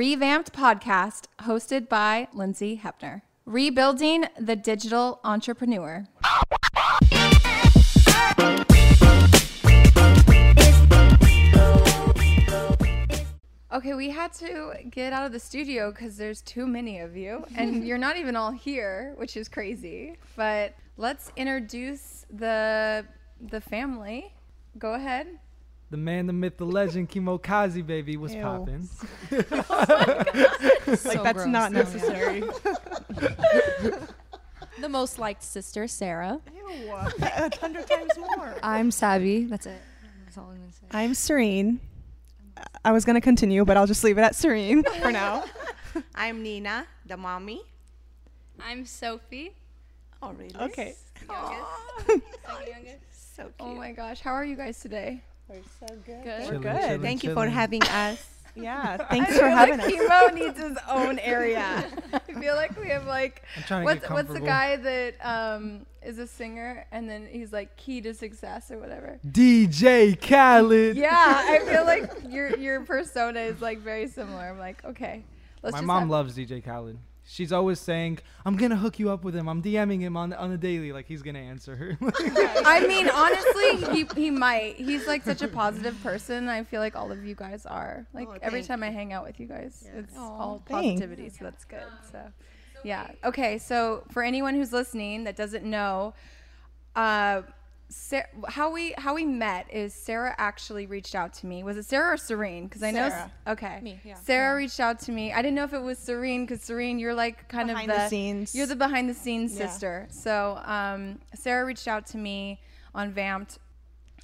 revamped podcast hosted by Lindsay Hepner. Rebuilding the digital entrepreneur. Okay, we had to get out of the studio because there's too many of you, and you're not even all here, which is crazy. But let's introduce the the family. Go ahead. The man, the myth, the legend, Kimokazi, baby, was Ew. popping. like that's not necessary. The most liked sister, Sarah. Ew, a hundred times more. I'm Savvy. That's it. That's all I'm gonna say. I'm Serene. I was gonna continue, but I'll just leave it at Serene for now. I'm Nina, the mommy. I'm Sophie. Oh, really? Okay. Second youngest. So cute. Oh my gosh, how are you guys today? We're so good. Good. Chilling, good. chilling, Thank you for having us. Yeah. I Thanks feel for having like us. Kimo needs his own area. I feel like we have like I'm trying to what's what's the guy that um is a singer and then he's like key to success or whatever. DJ Khaled. Yeah, I feel like your your persona is like very similar. I'm like, okay, let's My just mom have- loves DJ Khaled. She's always saying, "I'm gonna hook you up with him. I'm DMing him on on the daily. Like he's gonna answer her." I mean, honestly, he he might. He's like such a positive person. I feel like all of you guys are. Like Oh, every time I hang out with you guys, it's all thanks. positivity. So that's good. So yeah. Okay. So for anyone who's listening that doesn't know, uh, Sarah, how we how we met is Sarah actually reached out to me. Was it Sarah or Serene? Because I know. Sarah. Okay. Me, yeah. Sarah reached out to me. I didn't know if it was Serene because Serene, you're like kind Behind of the scenes. You're the behind the scenes Yeah. sister. So um, Sarah reached out to me on Vamped.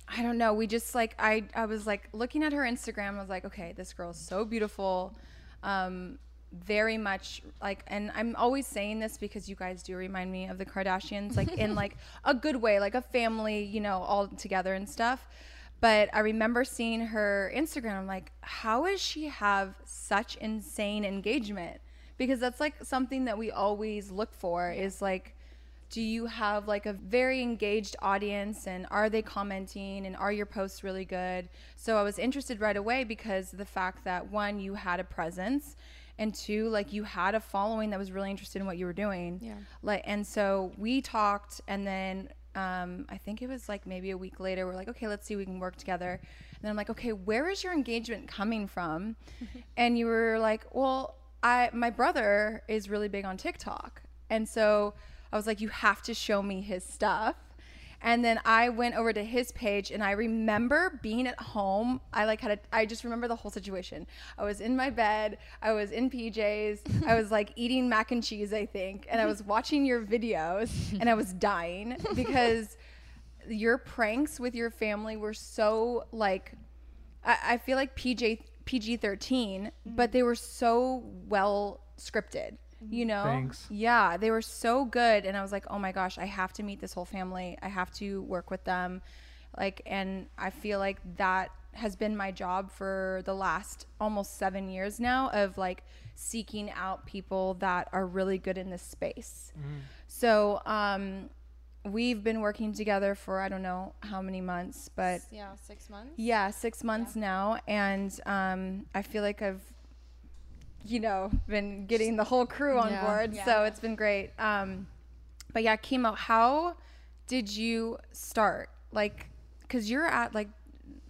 I don't know. We just like I I was like looking at her Instagram. I was like, okay, this girl's so beautiful. Um, very much like and I'm always saying this because you guys do remind me of the Kardashians like in like a good way, like a family, you know, all together and stuff. But I remember seeing her Instagram. I'm like, how does she have such insane engagement? Because that's like something that we always look for is like do you have like a very engaged audience and are they commenting and are your posts really good so i was interested right away because the fact that one you had a presence and two like you had a following that was really interested in what you were doing Yeah. like and so we talked and then um, i think it was like maybe a week later we're like okay let's see we can work together and then i'm like okay where is your engagement coming from and you were like well i my brother is really big on tiktok and so I was like, you have to show me his stuff. And then I went over to his page and I remember being at home. I like had a, I just remember the whole situation. I was in my bed, I was in PJs, I was like eating mac and cheese, I think, and I was watching your videos and I was dying because your pranks with your family were so like I, I feel like PJ PG thirteen, but mm. they were so well scripted. You know, Thanks. yeah, they were so good, and I was like, oh my gosh, I have to meet this whole family. I have to work with them, like, and I feel like that has been my job for the last almost seven years now of like seeking out people that are really good in this space. So, um, we've been working together for I don't know how many months, but Yeah, six months. yeah, six months now, and um, I feel like I've, you know, been getting the whole crew on Yeah. board, so it's been great. Um, but yeah, Kimo, how did you start? Like, because you're at like,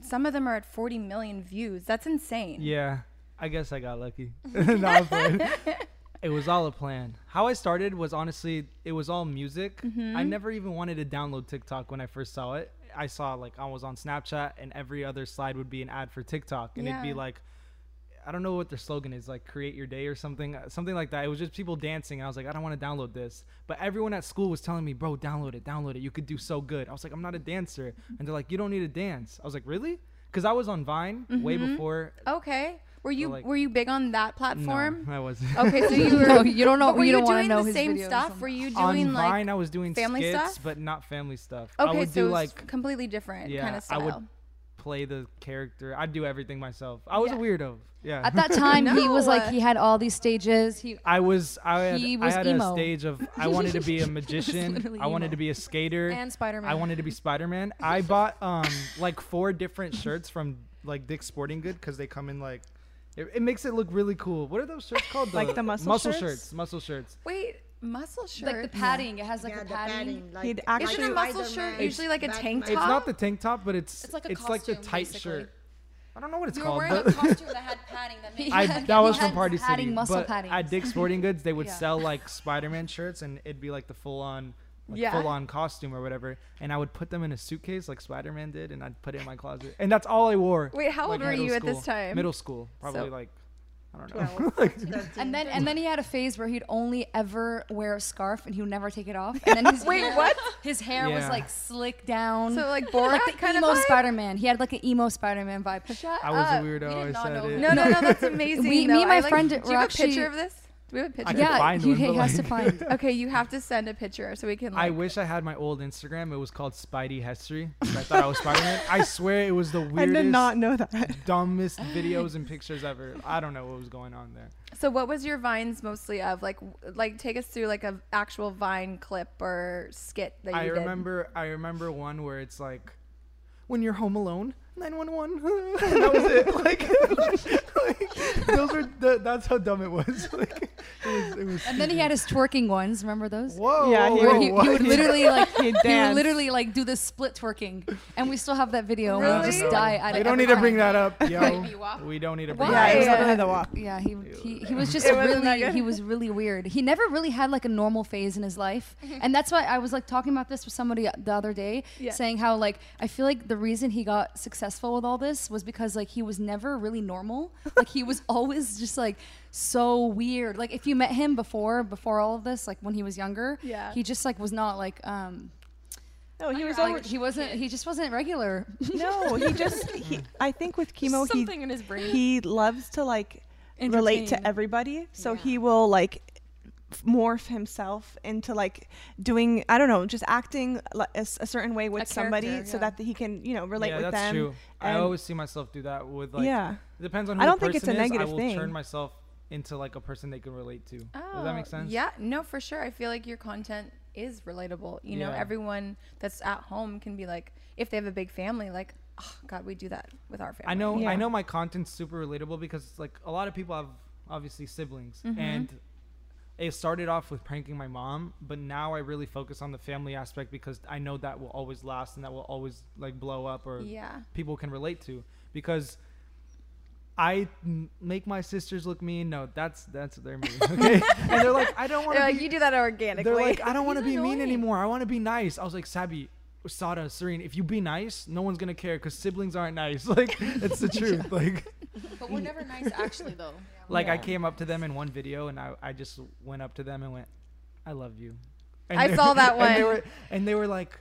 some of them are at 40 million views. That's insane. yeah, I guess I got lucky. no, I'm playing. It was all a plan. How I started was honestly, it was all music. Mm-hmm. I never even wanted to download TikTok when I first saw it. I saw like I was on Snapchat and every other slide would be an ad for TikTok and it'd be like I don't know what their slogan is, like create your day or something, uh, something like that. It was just people dancing. I was like, I don't want to download this, but everyone at school was telling me, bro, download it, download it. You could do so good. I was like, I'm not a dancer, and they're like, you don't need to dance. I was like, really? Because I was on Vine way before. Okay. Were you like- were you big on that No, platform? I wasn't. Okay, so you were. No, you don't know- Were you you, don't know the same stuff? Were you on doing like Vine, I was doing family skits, stuff? but not family stuff. I Okay, would so do like completely different yeah, kind of style. I would play the character. I'd do everything myself. I was Yeah. a weirdo. Yeah. At that time, he was like he had all these stages. He I was I had, He I was had emo. a stage of I wanted to be a magician. I wanted emo. to be a skater. and Spider Man. I wanted to be Spider Man. I bought um like four different shirts from like Dick's Sporting Good because they come in like It, it makes it look really cool. What are those shirts called? Like the muscle muscle shirts? shirts. Muscle shirts. Wait, muscle shirt. Like the padding. It has like yeah, the the padding. padding. Like, He'd actually- Isn't a muscle shirt Spider-Man, usually like a tank Batman. It's not the tank top, but it's It's like a it's like the tight basically. shirt. I don't know what it's You were wearing a costume that had padding that made I, He that was from Party City. muscle but padding. at Dick's Sporting Goods, they would Yeah. sell like Spider-Man shirts, and it'd be like the full-on, like, Yeah. full-on costume or whatever. And I would put them in a suitcase like Spider-Man did, and I'd put it in my closet. And that's all I wore. Wait, how old were middle you at this time? Middle school, probably So- like, I don't know. 12, 13. And then and then he had a phase where he'd only ever wear a scarf and he would never take it off. And then his Wait, hair, what? His hair was Yeah. like slick down. So like Borat like the kind emo of vibe? Spider-Man. He had like an emo Spider-Man vibe. Shut I was up. a weirdo. did I said know it. No, no, no, that's amazing. We- me though. and my I, like, friend do were you have a picture of this? Do we have a picture? I yeah, find he, one, he but, has to find. Okay, you have to send a picture so we can. Like, I wish I had my old Instagram. It was called Spidey History. I thought I was Spider-Man. I swear it was the weirdest. I weirdest, did not know that. dumbest videos and pictures ever. I don't know what was going on there. So what was your vines mostly of? Like, like take us through like a actual vine clip or skit that you I did. remember I remember one where it's like when you're home alone, 911. and that was it. Like, like, those were the, that's how dumb it was. Like it was, it was And then he had his twerking ones. Remember those? Whoa, Yeah, he whoa, he, what? he would literally like He'd he would dance. literally like do this split twerking, and we still have that video. and We just Really? die at We it. don't every need to bring that up, yo. We don't need to bring Why? Yeah, it that was up. the walk. Yeah, he, he he was just It wasn't that really good? he was really weird. He never really had like a normal phase in his life, and that's why I was like talking about this with somebody the other day, Yeah. saying how like I feel like the reason he got successful with all this was because like he was never really normal. like he was always just like so weird. Like if you met him before before all of this, like when he was younger, Yeah. he just like was not like um No, he was like he wasn't he just wasn't regular. no, he just he, I think with Kimo he Something in his brain. he loves to like relate to everybody. So Yeah. he will like morph himself into like doing I don't know, just acting li- a, s- a certain way with A somebody character, so yeah. that he can you know relate yeah, with that's them. true. I always see myself do that with like. yeah. It depends on I who don't the think it's a person is, negative I will thing. turn myself into like a person they can relate to. Does Oh, that make sense? Yeah, no, for sure. I feel like your content is relatable. You know, everyone that's at home can be like, if they have a big family, like, oh, God, we do that with our family. I know Yeah. I know my content's super relatable because like a lot of people have obviously siblings Mm-hmm. and it started off with pranking my mom, but now I really focus on the family aspect because I know that will always last and that will always like blow up or Yeah. people can relate to because I m- make my sisters look mean. No, that's that's their mean. Okay, and they're like, I don't want to. like, you do that organically. They're like, I don't want to be mean anymore. I want to be nice. I was like, Sabi, Sada, Serene, if you be nice, no one's gonna care because siblings aren't nice. Like, it's the truth. Like, But we're never nice, actually, though. like I came up to them in one video and I, I just went up to them and went, I love you. And I saw that And they one. were and they were like,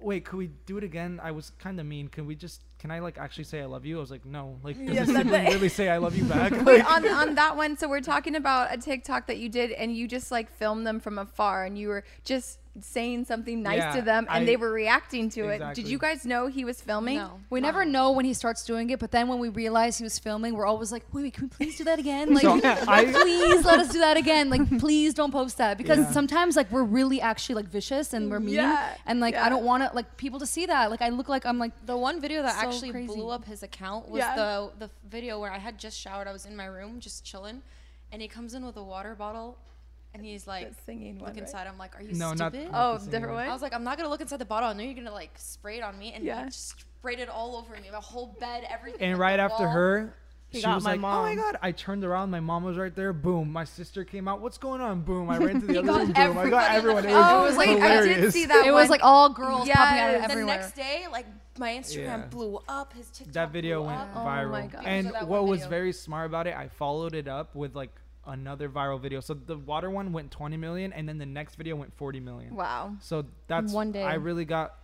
Wait, could we do it again? I was kind of mean. Can we just? Can I like actually say I love you? I was like, no. Like, does Yes, a that's sibling really say I love you back? Wait, Like, on on that one, so we're talking about a TikTok that you did, and you just like filmed them from afar, and you were just saying something nice Yeah, to them, and I- they were reacting to it. Did you guys know he was filming? No. We never know when he starts doing it, but then when we realize he was filming, we're always like, wait, wait can we please do that again? Like, So, I- please let us do that again. Like, please don't post that because Yeah. sometimes like we're really actually like vicious and we're mean, Yeah, and like yeah. I don't want to like people to see that. Like, I look like I'm like The one video that So actually crazy. blew up his account was Yeah. the the video where I had just showered. I was in my room just chilling, and he comes in with a water bottle, and he's like, The singing one, look right? inside. I'm like, are you No, not- stupid? not- Oh, the same different way. I was like, I'm not gonna look inside the bottle. I know you're gonna like spray it on me, and Yeah. he just sprayed it all over me, my whole bed, everything. and right after wall. her, He she got was my like, "Oh my god!" I turned around, my mom was right there. Boom, my sister came out. What's going on? Boom, I ran to the other room. Boom, I got everyone. It was, Oh, it was wait, I did see that. it was like all girls popping out of Yes. the next day, like my Instagram Yeah. blew up. His TikTok. that video blew went up. Oh viral. my God. And Because of that what one was video. very smart about it, I followed it up with like another viral video. So the water one went 20 million, and then the next video went 40 million. Wow. So that's One day. I really got.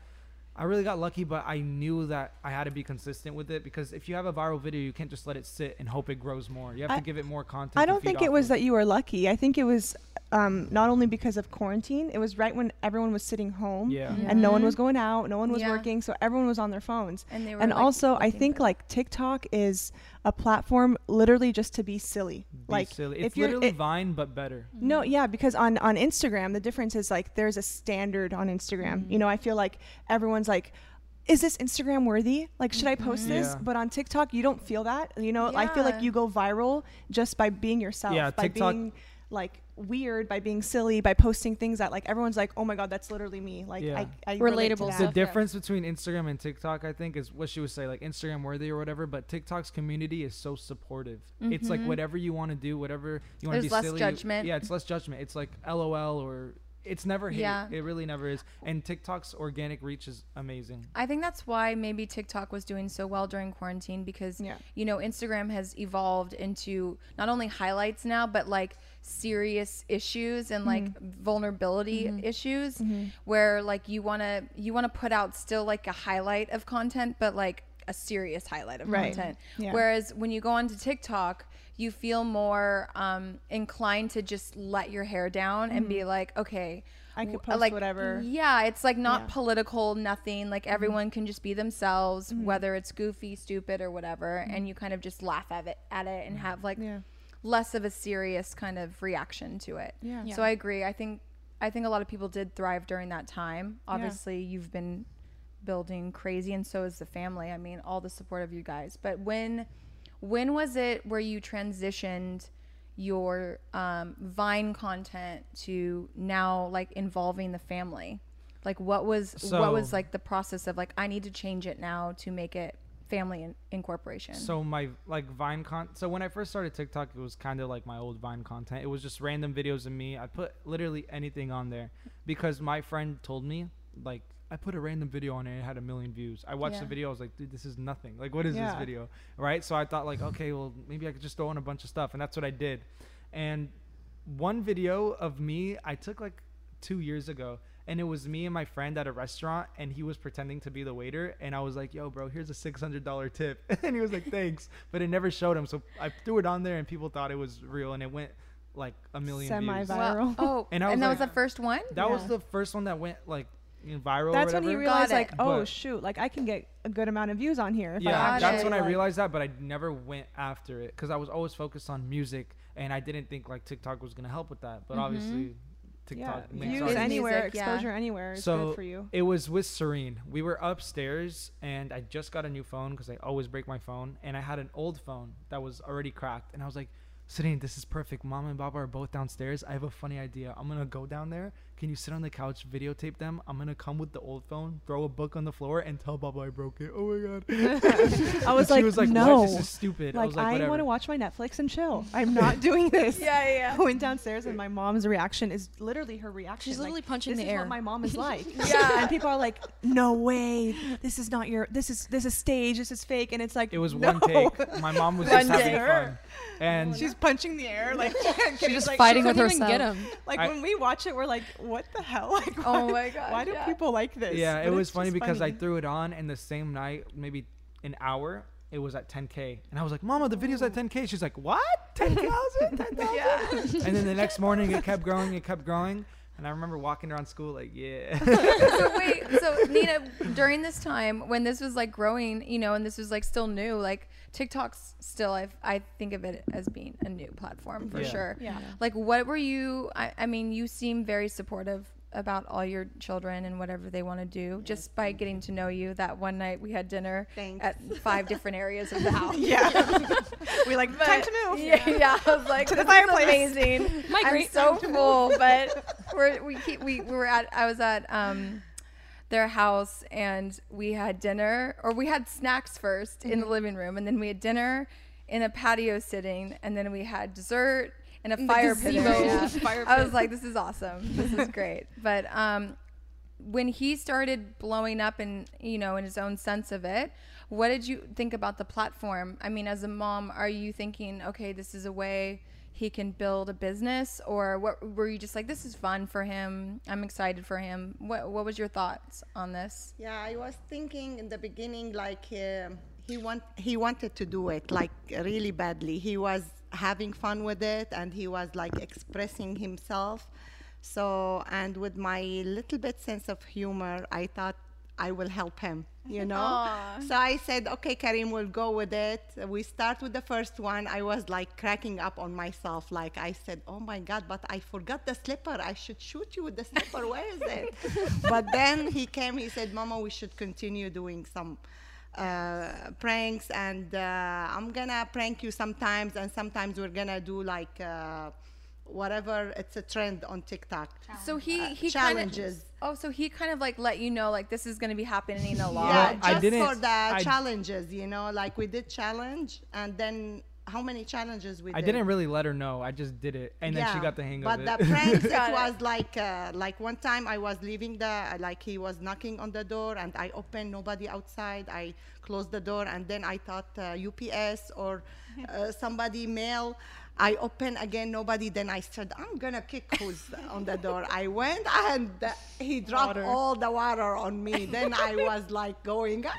I really got lucky, but I knew that I had to be consistent with it because if you have a viral video, you can't just let it sit and hope it grows more. You have I- to give it more content. I don't think it was of. that you were lucky. I think it was um, not only because of quarantine. It was right when everyone was sitting home Yeah. and no one was going out, no one was Yeah. working, so everyone was on their phones. And they were And like, also, I think like TikTok is a platform literally just to be silly. Be like silly. if It's you're literally it- Vine, but better. no, mm-hmm. yeah, because on on Instagram, the difference is like there's a standard on Instagram. Mm-hmm. You know, I feel like everyone's like is this Instagram worthy? Like, should I mm-hmm. post this? Yeah. But on TikTok, you don't feel that. You know, I feel like you go viral just by being yourself. Yeah, by TikTok- being like weird, by being silly, by posting things that like everyone's like, oh my god, that's literally me. Like, Yeah. I, I Relatable that. the stuff. yeah. difference between Instagram and TikTok, I think, is what she would say, like Instagram worthy or whatever. But TikTok's community is so supportive. It's like mm-hmm. whatever you want to do, whatever you want to be There's less silly. judgment. Yeah, it's less judgment. It's like LOL or it's never hate. Yeah. It really never is. And TikTok's organic reach is amazing. I think that's why maybe TikTok was doing so well during quarantine because Yeah. you know Instagram has evolved into not only highlights now but like serious issues and mm-hmm. like vulnerability mm-hmm. issues mm-hmm. where like you want to you want to put out still like a highlight of content but like a serious highlight of Right. content. Yeah. Whereas when you go onto TikTok, you feel more um, inclined to just let your hair down and be like, okay, I could post like whatever. Yeah, it's like not Yeah. political, nothing. Like everyone can just be themselves, whether it's goofy, stupid, or whatever, and you kind of just laugh at it, at it, and have like Yeah. Less of a serious kind of reaction to it. Yeah. So I agree. I think I think a lot of people did thrive during that time. Obviously, you've been building crazy, and so is the family. I mean, all the support of you guys. But when when was it where you transitioned? your um, Vine content to now like involving the family? Like what was what was like the process of like I need to change it now to make it family in- incorporation? So my like Vine con. So when I first started TikTok, it was kind of like my old Vine content. It was just random videos of me. I put literally anything on there because my friend told me like I put a random video on it. and It had a million views. I watched Yeah. the video. I was like, dude, this is nothing. Like, what is Yeah. this video? Right. So I thought like, okay, well maybe I could just throw in a bunch of stuff, and that's what I did. And one video of me I took like two years ago. And it was me and my friend at a restaurant, and he was pretending to be the waiter. And I was like, "Yo, bro, here's a six hundred dollar tip." and he was like, "Thanks," but it never showed him. So I threw it on there, and people thought it was real, and it went like a million views. Semi-viral. Wow. Oh, And and, I was that like- was the first one. That was the first one that went like viral. That's or when whatever. he realized, like, oh But- shoot, like I can get a good amount of views on here. If yeah, Got that's it. when I realized that, but I never went after it because I was always focused on music, and I didn't think like TikTok was gonna help with that. But mm-hmm. obviously, Yeah, TikTok makes views our- anywhere, music, yeah. exposure anywhere is so good for you. it was with Serene. We were upstairs, and I just got a new phone because I always break my phone, and I had an old phone that was already cracked, and I was like. Serene, this is perfect. Mom and Baba are both downstairs. I have a funny idea. I'm gonna go down there. Can you sit on the couch, videotape them? I'm gonna come with the old phone, throw a book on the floor, and tell Baba I broke it. Oh my god. I was And like, she was like, no. what? This is stupid. I Like was like, I want to watch my Netflix and chill. I'm not doing this. Yeah, yeah. I went downstairs and my mom's reaction is literally her reaction. She's like, literally punching this the is air. what my mom is like. Yeah. And people are like, no way. This is not your. This is this is stage. This is fake. And it's like It was no. one take. My mom was just having take. fun, and She's punching the air like. She's just like, fighting she with couldn't herself. Get him. Like I- when we watch it, we're like, what the hell? Like, Oh my God, Why do yeah. people like this? yeah, it was funny just because I threw it on, and the same night, maybe an hour, it was at 10k, and I was like, "Mama, the video's at 10k." She's like, "What? 10,000? 10,000?" Yeah. And then the next morning, it kept growing, it kept growing, and I remember walking around school like, "Yeah." so wait, so Nina, during this time when this was like growing, you know, and this was like still new, like TikTok's still, I I think of it as being a new platform for Yeah. sure. Yeah. Like, what were you? I, I mean, you seem very supportive about all your children and whatever they want to do. Just by getting to know you, that one night we had dinner Thanks. at five different areas of the house. Yeah. we like But- time to move. Yeah, yeah. I was like, To the this is fireplace. amazing. I'm so full, but we're, we keep, we we were at I was at um their house and we had dinner or we had snacks 1st in the Mm-hmm. living room and then we had dinner in a patio sitting and then we had dessert in a fire pit. area. Fire I was like, this is awesome. This is great. But um when he started blowing up and you know in his own sense of it what did you think about the platform i mean as a mom are you thinking okay this is a way he can build a business or what were you just like this is fun for him i'm excited for him what what was your thoughts on this Yeah, I was thinking in the beginning like uh, he want he wanted to do it like really badly. He was having fun with it and he was like expressing himself. So and with my little bit sense of humor, I thought I will help him, you know. so I said, okay, Karim, we'll go with it. We start with the first one. I was like cracking up on myself. Like I said, oh my God, but I forgot the slipper. I should shoot you with the slipper. Where is it? but then he came. He said, Mama, we should continue doing some uh, pranks, and uh, I'm gonna prank you sometimes, and sometimes we're gonna do like. Uh, whatever it's a trend on TikTok. So he Uh, he challenges. Kind of, oh, so he kind of like let you know like this is going to be happening a lot. Yeah, I just didn't- for the I- challenges, you know, like we did challenge, and then how many challenges we I did? didn't really let her know. I just did it, and then she got the hang but of it. But Got it it. was like uh, like one time I was leaving the like he was knocking on the door, and I opened nobody outside. I closed the door, and then I thought uh, UPS or uh, somebody mail. I open again, nobody. Then I said, I'm gonna kick who's on the door. I went and uh, he dropped all the water on me. Then I was like going, "Oh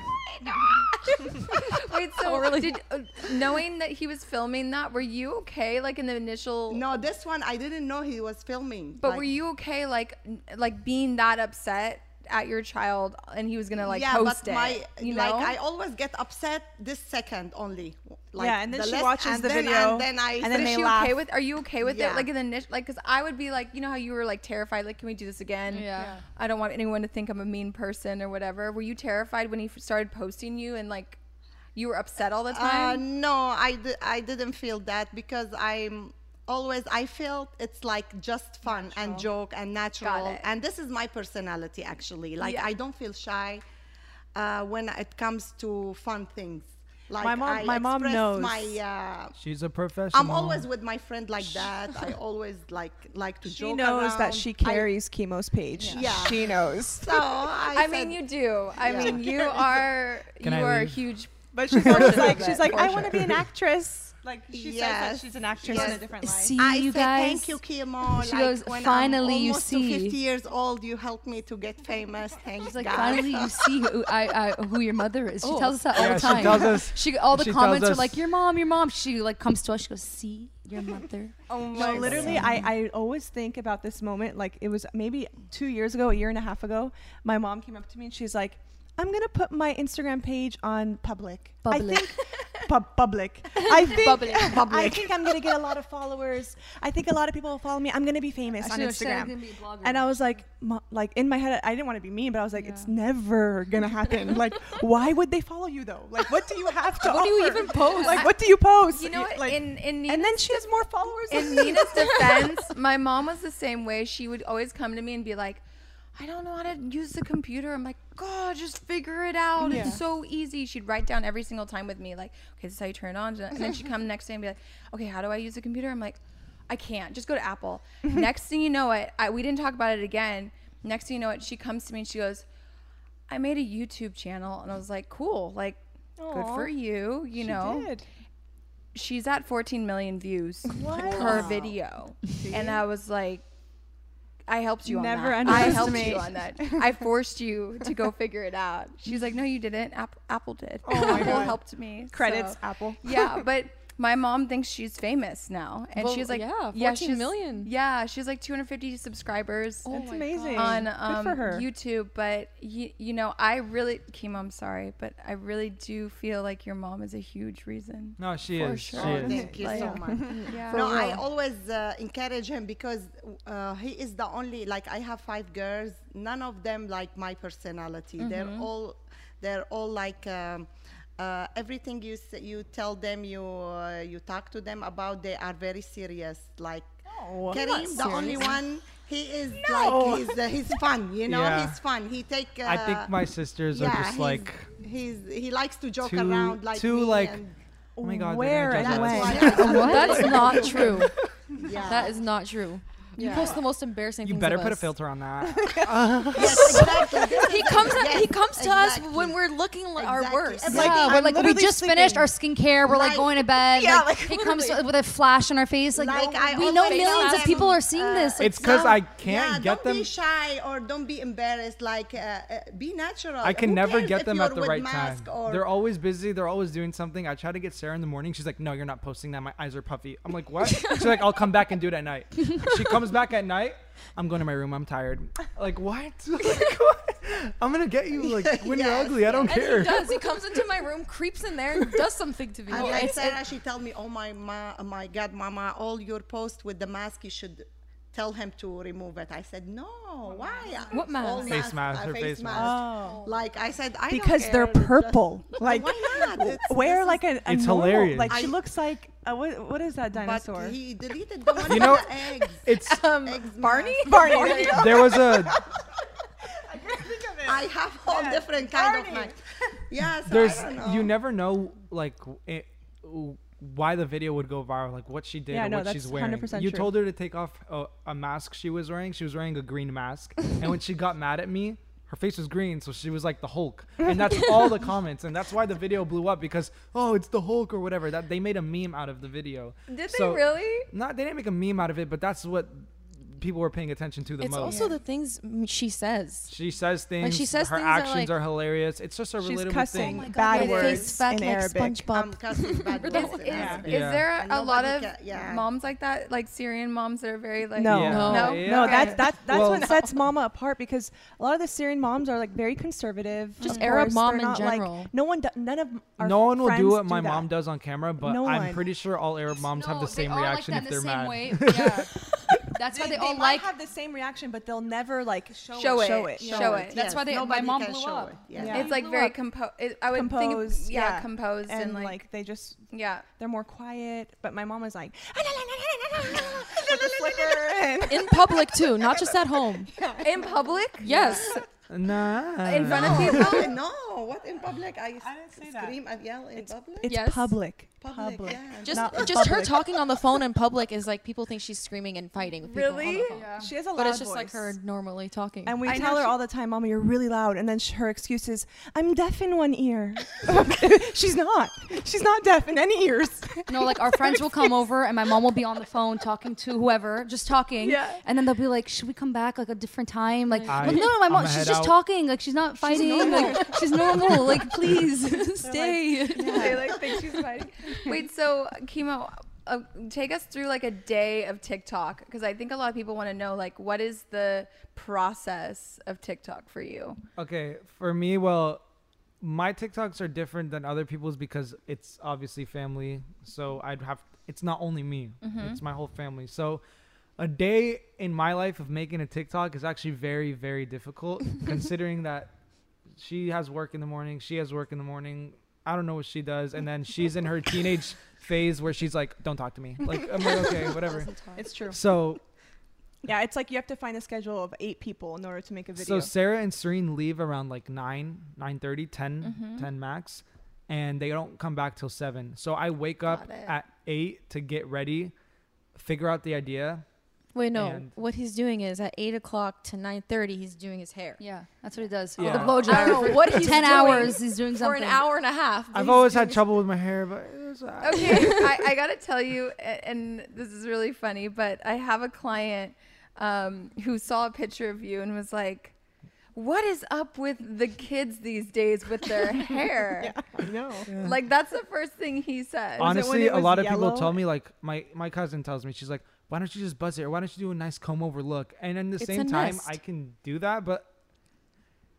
my God." Wait, so did uh, knowing that he was filming that, were you okay? Like in the initial, No, this one I didn't know he was filming. but Like, were you okay? Like n- like being that upset at your child, and he was gonna like yeah, post but it. my you like know? I always get upset this second only. Like Yeah, and then the she left, watches the then, video, and then I and But then is she laugh. okay with? Are you okay with Yeah. it? Like in the initial, like, because I would be like, you know how you were like terrified, like, can we do this again? Yeah. I don't want anyone to think I'm a mean person or whatever. Were you terrified when he f- started posting you and like, you were upset all the Uh, time? no, I, di- I didn't feel that because I'm always I felt it's like just fun and joke and natural it. and this is my personality actually like Yeah. I don't feel shy uh, when it comes to fun things like My mom- I my mom knows. my uh, She's a professional. I'm always with my friend like that I always like like to She joke knows that around. she I- carries Kimo's page. Yeah. She knows. so I, I, mean, you do. I Yeah. mean, you are Can you I are a huge. But she's like, she's like, I want to be an actress. Like she says that she's an actress in a different life. See I you said, guys. Thank you, Kimo. She like, goes, when "Finally, I'm you almost see." 50 years old, you helped me to get famous. Thanks, She's like, God. finally, you see who I, I who your mother is. She Oh. tells us that all Yeah, the she time. tells us- She all the she comments are like, your mom, your mom. She like comes to us. She goes, see your mother. Oh my! No, literally, I, I always think about this moment. Like it was maybe two years ago, a year and a half ago. My mom came up to me and she's like, "I'm gonna put my Instagram page on public. I Public. think pub- public. I think Public. I think I'm gonna get a lot of followers. I think a lot of people will follow me. I'm gonna be famous on She was saying I'm Instagram." And I was like, "Ma- like in my head, I didn't want to be mean, but I was like, it's never gonna happen. like, why would they follow you though? Like, what do you have to What do you even post? Like, what do you post? You know what? Like, in in and then she has more followers. in. Nina's defense, my mom was the same way. She would always come to me and be like, I don't know how to use the computer. I'm like, God, just figure it out. Yeah. It's so easy. She'd write down every single time with me, like, okay, this is how you turn it on. And then she'd come next day and be like, okay, how do I use the computer? I'm like, I can't. Just go to Apple. next thing you know it, I, we didn't talk about it again. Next thing you know it, she comes to me and she goes, I made a YouTube channel. And I was like, cool. Like, good for you. You She know, did. she's at 14 million views per video and i was like i helped you Never on that. I helped you on that. I forced you to go figure it out. She's like no you didn't. App- apple did. Oh apple God. helped me Credits So- Apple. yeah but my mom thinks she's famous now and Well, she's like yeah, yeah she's million. yeah she's like 250 subscribers That's amazing. on Good um, for her. YouTube, but you, you know, I really, Kim, I'm sorry, but I really do feel like your mom is a huge reason. No, she For is. sure. She Oh, is. thank you so much. Yeah. no, I always uh, encourage him because uh, he is the only like I have five girls. None of them like my personality. They're all they're all like. Um, uh, everything you you tell them, you uh, you talk to them about, they are very serious. Like Oh, Karim, the only one, he is No. like he's uh, he's fun. You know, Yeah. he's fun. He take. Uh, I think my sisters yeah, are just he's- like, he's he likes to joke too- around like too, me like- oh my god, Where and judge That's when? That's not true. yeah. That is not true. You Yeah. post the most embarrassing thing. You things better of put a filter on that. yes, exactly. He comes. yes, he comes to exactly. us when we're looking like our Exactly. worst. It's Like, yeah, we're I'm like we literally just finished our skincare. We're like, Like- going to bed. Yeah, like, like, he comes with a flash on our face. Like, Like, I we know millions tell of people are seeing uh, this. Like, it's because No, I can't yeah, get don't them. be shy or don't be embarrassed. Like, uh, uh, be natural. I can Who never get them at the right time. They're always busy. They're always doing something. I try to get Sarah in the morning. She's like, "No, you're not posting that. My eyes are puffy." I'm like, "What?" She's like, "I'll come back and do it at night." she comes back at night. I'm going to my room. I'm tired. Like what? like, what? I'm gonna get you like when you're ugly. I don't And care. he does. He comes into my room, creeps in there, and does something to me. And Yeah, like it's- she told me, "Oh my, ma, my God, Mama, all your posts with the mask, you should tell him to remove it." I said, "No, why? What mask? All Face mask, uh, her face mask. Oh. Like I said, I don't because they're care, just- purple. Like why not? It's- wear like a, a It's normal- hilarious. Like she looks like uh, what? What is that But dinosaur? he deleted the one You know, with the eggs. It's Um, Eggs Barney. mask. Barney. there you go. there was a I have all different kind of Barney. knives. Yeah, so there's I don't know. you never know like it, why the video would go viral like what she did Yeah, or no, what she's wearing. 100% you true. told her to take off a, a mask she was wearing. She was wearing a green mask. And when she got mad at me her face was green so she was like the hulk. And that's all the comments and that's why the video blew up because oh it's the hulk or whatever. That they made a meme out of the video. Did So- they really? not they didn't make a meme out of it but that's what people were paying attention to the it's most also the things she says. she says things she says her things that, actions like- are hilarious it's just a She's relatable cussing thing bad it is. words Face fat in like Arabic. SpongeBob. I'm cussing bad Is, words is, in Yeah. Is there a lot of ca- yeah. moms like that, like Syrian moms that are very like No. Yeah. No. No? Yeah. No, Okay. that's that's that's Well- what sets mama apart because a lot of the Syrian moms are like very conservative. Just of Arab course. mom They're in not, like- general. no one, do, none of our no one will do what my mom does on camera, but I'm pretty sure all Arab moms have the same reaction if they're the same mad. way. Yeah. That's why they, all might like. have the same reaction, but they'll never like show, Show it. it. Show it. Show it. That's why they- my mom can blew up. it. Yeah. Yeah. It's like very up. composed. I would Composed, think, yeah, yeah. composed and, And like, like they just yeah. they're more quiet. But my mom was like with the slipper and In public too, not just at home. In public, Yes. Nah. in front of people. no, no, what in public? I, I didn't say that. scream and yell in public. it's Yes. public. Public, Public. yeah. Just Not just her talking on the phone in public is like people think she's screaming and fighting with people on the Really? phone. She has a loud But it's just like her normally talking. And we I tell her she- all the time, Mama, you're really loud. And then sh- her excuse is, I'm deaf in one ear. She's not. She's not deaf in any ears. No, like our friends will come over and my mom will be on the phone talking to whoever, just talking. Yeah. And then they'll be like, "Should we come back like a different time?" Like, I- like, no, my mom, she's just out. talking. Like she's not fighting. like she's normal. Like please stay. they like think she's fighting. Wait, so Kimo, uh, take us through like a day of TikTok because I think a lot of people want to know like what is the process of TikTok for you? Okay, for me, well, my TikToks are different than other people's because it's obviously family. So I'd have it's not only me; it's my whole family. So a day in my life of making a TikTok is actually very, very difficult, considering that she has work in the morning, she has work in the morning. I don't know what she does, and then she's in her teenage phase where she's like, "Don't talk to me." Like I'm like, okay, whatever. It's true. So Yeah, it's like you have to find a schedule of eight people in order to make a video. So. Sarah and Serene leave around like 9, 9.30, 10, mm-hmm. 10 max. And they don't come back till 7. So I wake up it. at 8 to get ready, figure out the idea. Wait, no. And- what he's doing is at eight o'clock to nine thirty, he's doing his hair. Yeah, that's what he does. Yeah. With a blow I dryer. don't know what For he's ten doing hours. He's doing For something. an hour and a half. I've always had trouble with my hair, but it's, uh, Okay, I, I gotta tell you, and this is really funny, but I have a client um, who saw a picture of you and was like, "What is up with the kids these days with their hair?" I know. Like that's the first thing he said. honestly, a was lot of people tell me like my my cousin tells me she's like, why don't you just buzz it or why don't you do a nice comb over look? And at the It's same time, nest. I can do that, but.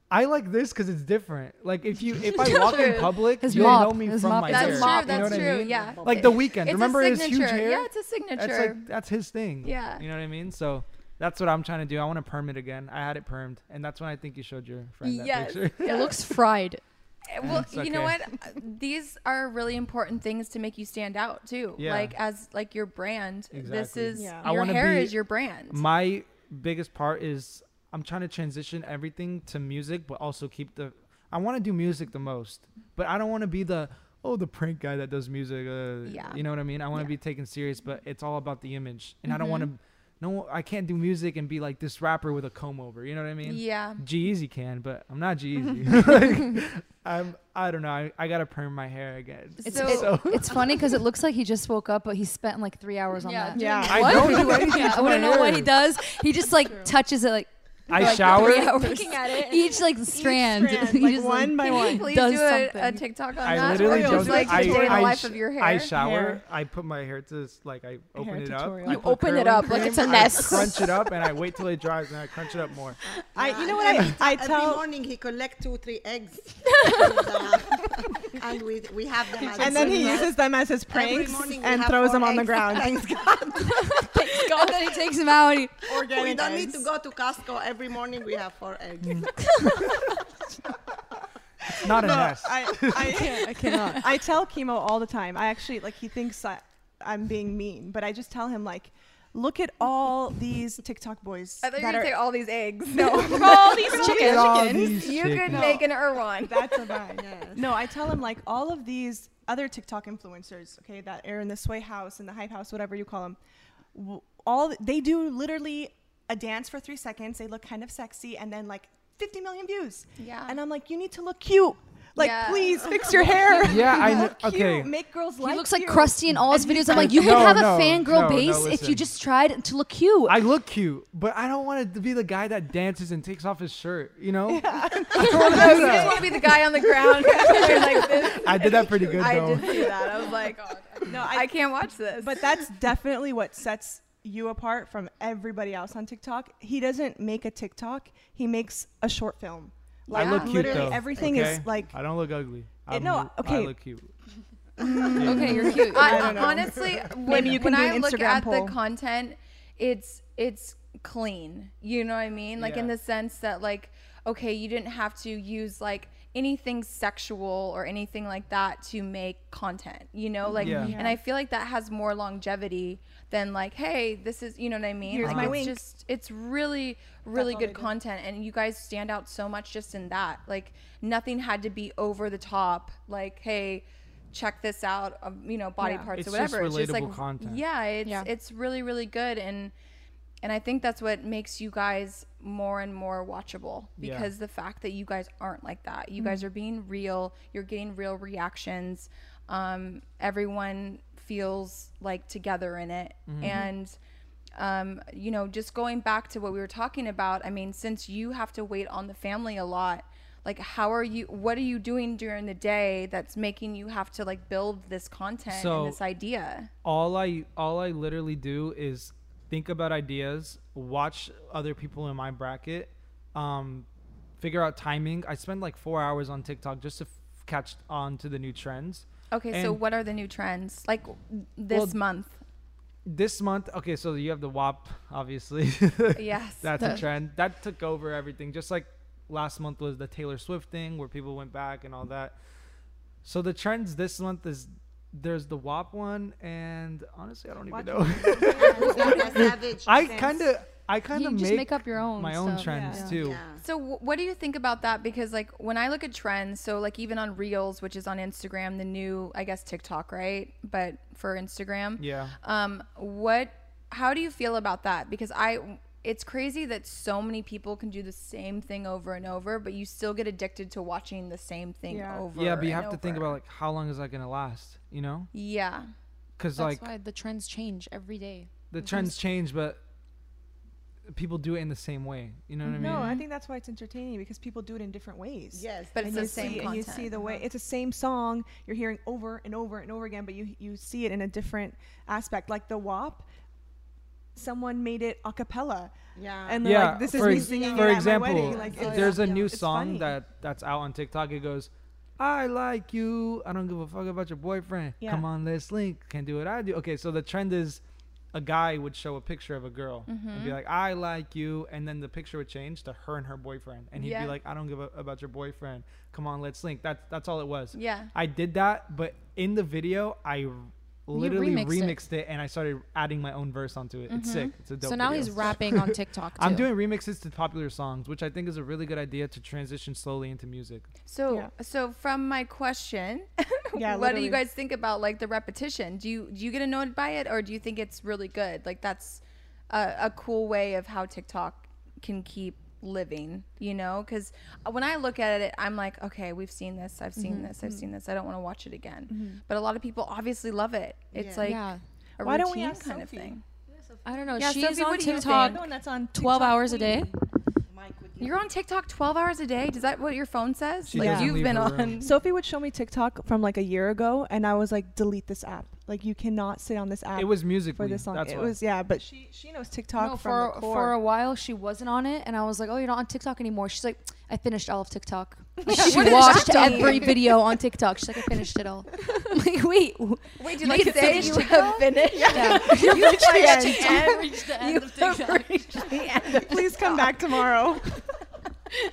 I like this because it's different. Like if you if I walk in public, His you'll mop. know me His from mop my is that's hair. true. mop, you know That's what true. I mean? Yeah. Like the Weeknd. It's Remember his huge hair? Yeah, it's a signature. It's like that's his thing. Yeah. You know what I mean? So that's what I'm trying to do. I want to perm it again. I had it permed, and that's when I think you showed your friend that Yes. picture. It looks fried. Uh, Well, It's you know what? Uh, These are really important things to make you stand out too. Yeah. Like as like your brand. This Exactly. is Yeah. Your wanna hair be- is your brand. My biggest part is I'm trying to transition everything to music, but also keep the. I want to do music the most, but I don't want to be the oh the prank guy that does music. Uh, Yeah. You know what I mean? I want to Yeah. be taken serious, but it's all about the image, and I don't want Mm-hmm. to. No, I can't do music and be like this rapper with a comb over. You know what I mean? yeah. G-Eazy can, but I'm not G-Eazy. like, I'm, I don't know. I, I gotta perm my hair again. It's, So- it- it's funny because it looks like he just woke up, but he spent like three hours on Yeah. that. Yeah. I don't do anything Yeah, to I my wouldn't know what he does. He just like touches it like I shower. Three hours. Looking at it. Each like strand. strand, like just, one by Can one. please does do a, a something. TikTok on I that? literally Or just like I, the day in the I, life of your hair. I shower. Hair. I put my hair to s- like I open Hair it up. tutorial. I You open it curling up like it's a nest. I crunch it up and I wait till it dries and I crunch it up more. I, you know what Every I, I ti- every morning he collect two, three eggs, and, uh, and we we have them. And then he uses them as his Every pranks and throws them on the ground. Thanks God. And then he takes them out. And he, we don't need to go to Costco every morning. We have four eggs. Mm. Not a No, nest. I, I, I cannot. I tell Kimo all the time. I actually like he thinks I, I'm being mean, but I just tell him like, look at all these TikTok boys I thought you were that going to say all these eggs. No. all these chickens. all chickens. these you could chickens. make an Irwan. That's a vibe. Yes. No, I tell him like all of these other TikTok influencers, okay, that are in the Sway House and the Hype House, whatever you call them, w- all they do literally a dance for three seconds. They look kind of sexy, and then like 50 million views. Yeah. And I'm like, you need to look cute. Like, Yeah. please fix your hair. Yeah, I Look kn- cute. okay. Make girls like. he looks like crusty in all his And videos. I'm like- like, you could No, have a no, fangirl no, no, base if you just tried to look cute. I look cute, but I don't want to be the guy that dances and takes off his shirt. You know, Yeah. I don't want to No, do you just that. want to be the guy on the ground like this. I did that pretty good I though. did see that. I was like, oh, No, I I, can't watch this. but that's definitely what sets you apart from everybody else on TikTok. He doesn't make a TikTok. He makes a short film. I look Yeah. cute literally though. everything okay? is like I don't look ugly. It- I'm, no, I look cute. okay, you're cute. I, don't know. honestly, when, you can when do I an look Instagram at poll. the content, it's it's clean. You know what I mean? Like in the sense that like, okay, you didn't have to use like anything sexual or anything like that to make content. You know, like, Yeah. and I feel like that has more longevity than like, hey, this is, you know what I mean? Here's like my it's wink. just, it's really, really all good content, and you guys stand out so much just in that. Like, nothing had to be over the top. Like, hey. Check this out, um, you know, body Yeah. parts It's or just whatever. It's just like relatable content. yeah, it's Yeah. it's really really good and and I think that's what makes you guys more and more watchable Yeah. because the fact that you guys aren't like that. You guys are being real. You're getting real reactions. Um, everyone feels like together in it and um, you know, just going back to what we were talking about, I mean, since you have to wait on the family a lot, like how are you what are you doing during the day that's making you have to like build this content So- and this idea? all I all I literally do is think about ideas, watch other people in my bracket, um, figure out timing. I spend like four hours on TikTok just to f- catch on to the new trends. Okay, so what are the new trends like this Well, month? This month, okay, so you have the WAP, obviously. Yes. That's a trend. That took over everything. Just like last month was the Taylor Swift thing where people went back and all that. So the trends this month is there's the WAP one, and honestly, I don't even know. I kind of, I kind of make, make up your own my own stuff. trends Yeah. too. Yeah. So wh- what do you think about that? Because like when I look at trends, so like even on Reels, which is on Instagram, the new I guess TikTok, right? But for Instagram, Yeah. Um, what? How do you feel about that? Because I, it's crazy that so many people can do the same thing over and over, but you still get addicted to watching the same thing Yeah. over. Yeah, but you and have to think about like how long is that gonna last? You know, Yeah. because like why the trends change every day. the trends change, but people do it in the same way. You know what I mean? No, I think that's why it's entertaining because people do it in different ways. Yes. But it's and the you same see, and content. you see the way it's the same song you're hearing over and over and over again, but you you see it in a different aspect. Like the WAP, someone made it a cappella, Yeah. and they're yeah. like, "This is for me singing for it at example, my wedding." Like, it's- there's a new it's song funny. that that's out on TikTok. It goes, "I like you. I don't give a fuck about your boyfriend. Yeah. Come on, let's link. Can do what I do." Okay, so the trend is. A guy would show a picture of a girl and Mm-hmm. be like, "I like you," and then the picture would change to her and her boyfriend, and he'd Yeah. be like, "I don't give a about your boyfriend. Come on, let's link." That's that's all it was. Yeah. I did that, but in the video, I r- literally remixed it. remixed it. and I started adding my own verse onto it. It's sick. Mm-hmm. It's a dope. so now video. he's rapping on TikTok. Too. I'm doing remixes to popular songs, which I think is a really good idea to transition slowly into music. So, Yeah. so from my question, Yeah, what do you guys think about like the repetition? Do you do you get annoyed by it, or do you think it's really good? Like that's a, a cool way of how TikTok can keep living, you know? Because when I look at it, I'm like, okay, we've seen this, I've seen Mm-hmm. this, I've seen this. I don't want to watch it again. But a lot of people obviously love it. It's Yeah. like yeah. a Why don't we routine ask kind of Sophie? thing. I don't know. Yeah, She's Sophie, on what you TikTok think? one that's on 12 TikTok hours a day. Queen. My mic with you. You're on TikTok 12 hours a day. Does that what your phone says? She like you've been on. Sophie would show me TikTok from like a year ago, and I was like, delete this app. Like you cannot sit on this app It was music for this song. That's it why. was yeah, but she she knows TikTok No, from for the for a while she wasn't on it, and I was like, "Oh, you're not on TikTok anymore." She's like, "I finished all of TikTok." Like, she watched that every video on TikTok. She's like, "I finished it all." I'm like, wait, Wait, You did you could say finish you TikTok? have finished? yeah, You reached the end. I reached the end You of TikTok. reached the end of Please come back tomorrow.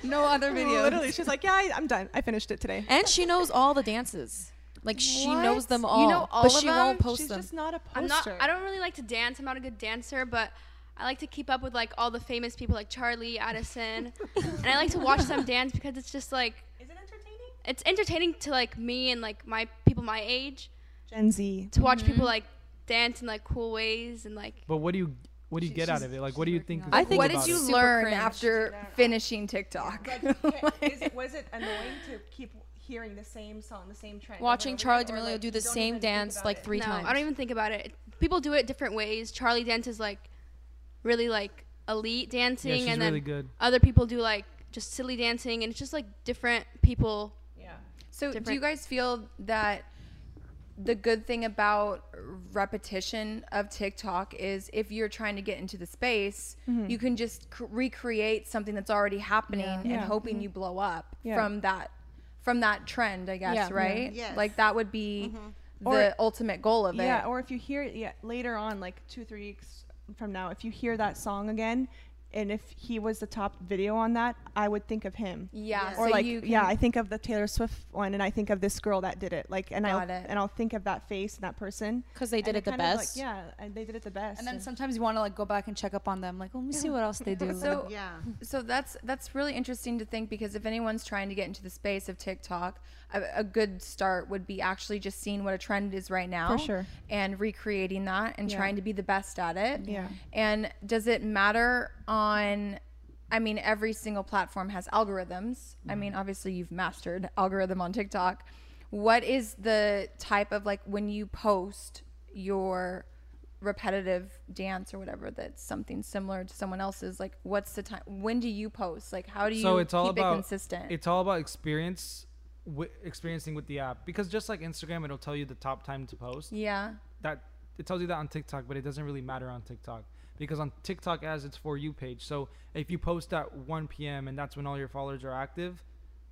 No other videos. Literally, she's like, yeah, I, I'm done. I finished it today. And she knows all the dances. Like she knows them all. You know all but of she them? won't post She's them. just not a poster. I'm not. I don't really like to dance. I'm not a good dancer, but I like to keep up with like all the famous people like Charlie, Addison, and I like to watch them dance because it's just like Is it entertaining? it's entertaining to like me and like my people my age Gen Z. to watch people mm-hmm. like dance in like cool ways and like But what do you what do you She- get out of it? Like, what do you think? on is it. I think What did you it? Learn after finishing TikTok? is it, was it annoying to keep hearing the same song, the same trend? Watching Charlie again, D'Amelio like, do the same dance like three no, times. I don't even think about it. People do it different ways. Charlie dances like really like elite dancing, Yeah, she's and really then good. other people do like just silly dancing, and it's just like different people. Yeah. So, do you guys feel that the good thing about repetition of TikTok is if you're trying to get into the space, mm-hmm. you can just c- recreate something that's already happening and Yeah. hoping mm-hmm. you blow up Yeah. from that from that trend, I guess, Yeah. Yeah. right? Yes. Like that would be mm-hmm. the Or- ultimate goal of Yeah, it. Yeah, or if you hear it yeah, later on, like two, three weeks from now, if you hear that song again, and if he was the top video on that, I would think of him. yeah, Yes. Or so like, you yeah, I think of the Taylor Swift one, and I think of this girl that did it. Like, and I'll and I'll think of that face and that person. because they did and it the kind of, like, best. yeah, and they did it the best. And then sometimes you want to like go back and check up on them. Like, let me see what else they do. So Yeah. so that's that's really interesting to think because if anyone's trying to get into the space of TikTok, a, a good start would be actually just seeing what a trend is right now, For sure. and recreating that and Yeah. trying to be the best at it. Yeah. And does it matter on? I mean, every single platform has algorithms. I mean, mm-hmm. obviously you've mastered algorithm on TikTok. What is the type of like when you post your repetitive dance or whatever that's something similar to someone else's like what's the time when do you post like how do you so it's all keep about it consistent It's all about experience, wi- experiencing with the app. Because just like Instagram, it'll tell you the top time to post. yeah That it tells you that on TikTok, but it doesn't really matter on TikTok because on TikTok as its for you page. So if you post at 1 p.m. and that's when all your followers are active,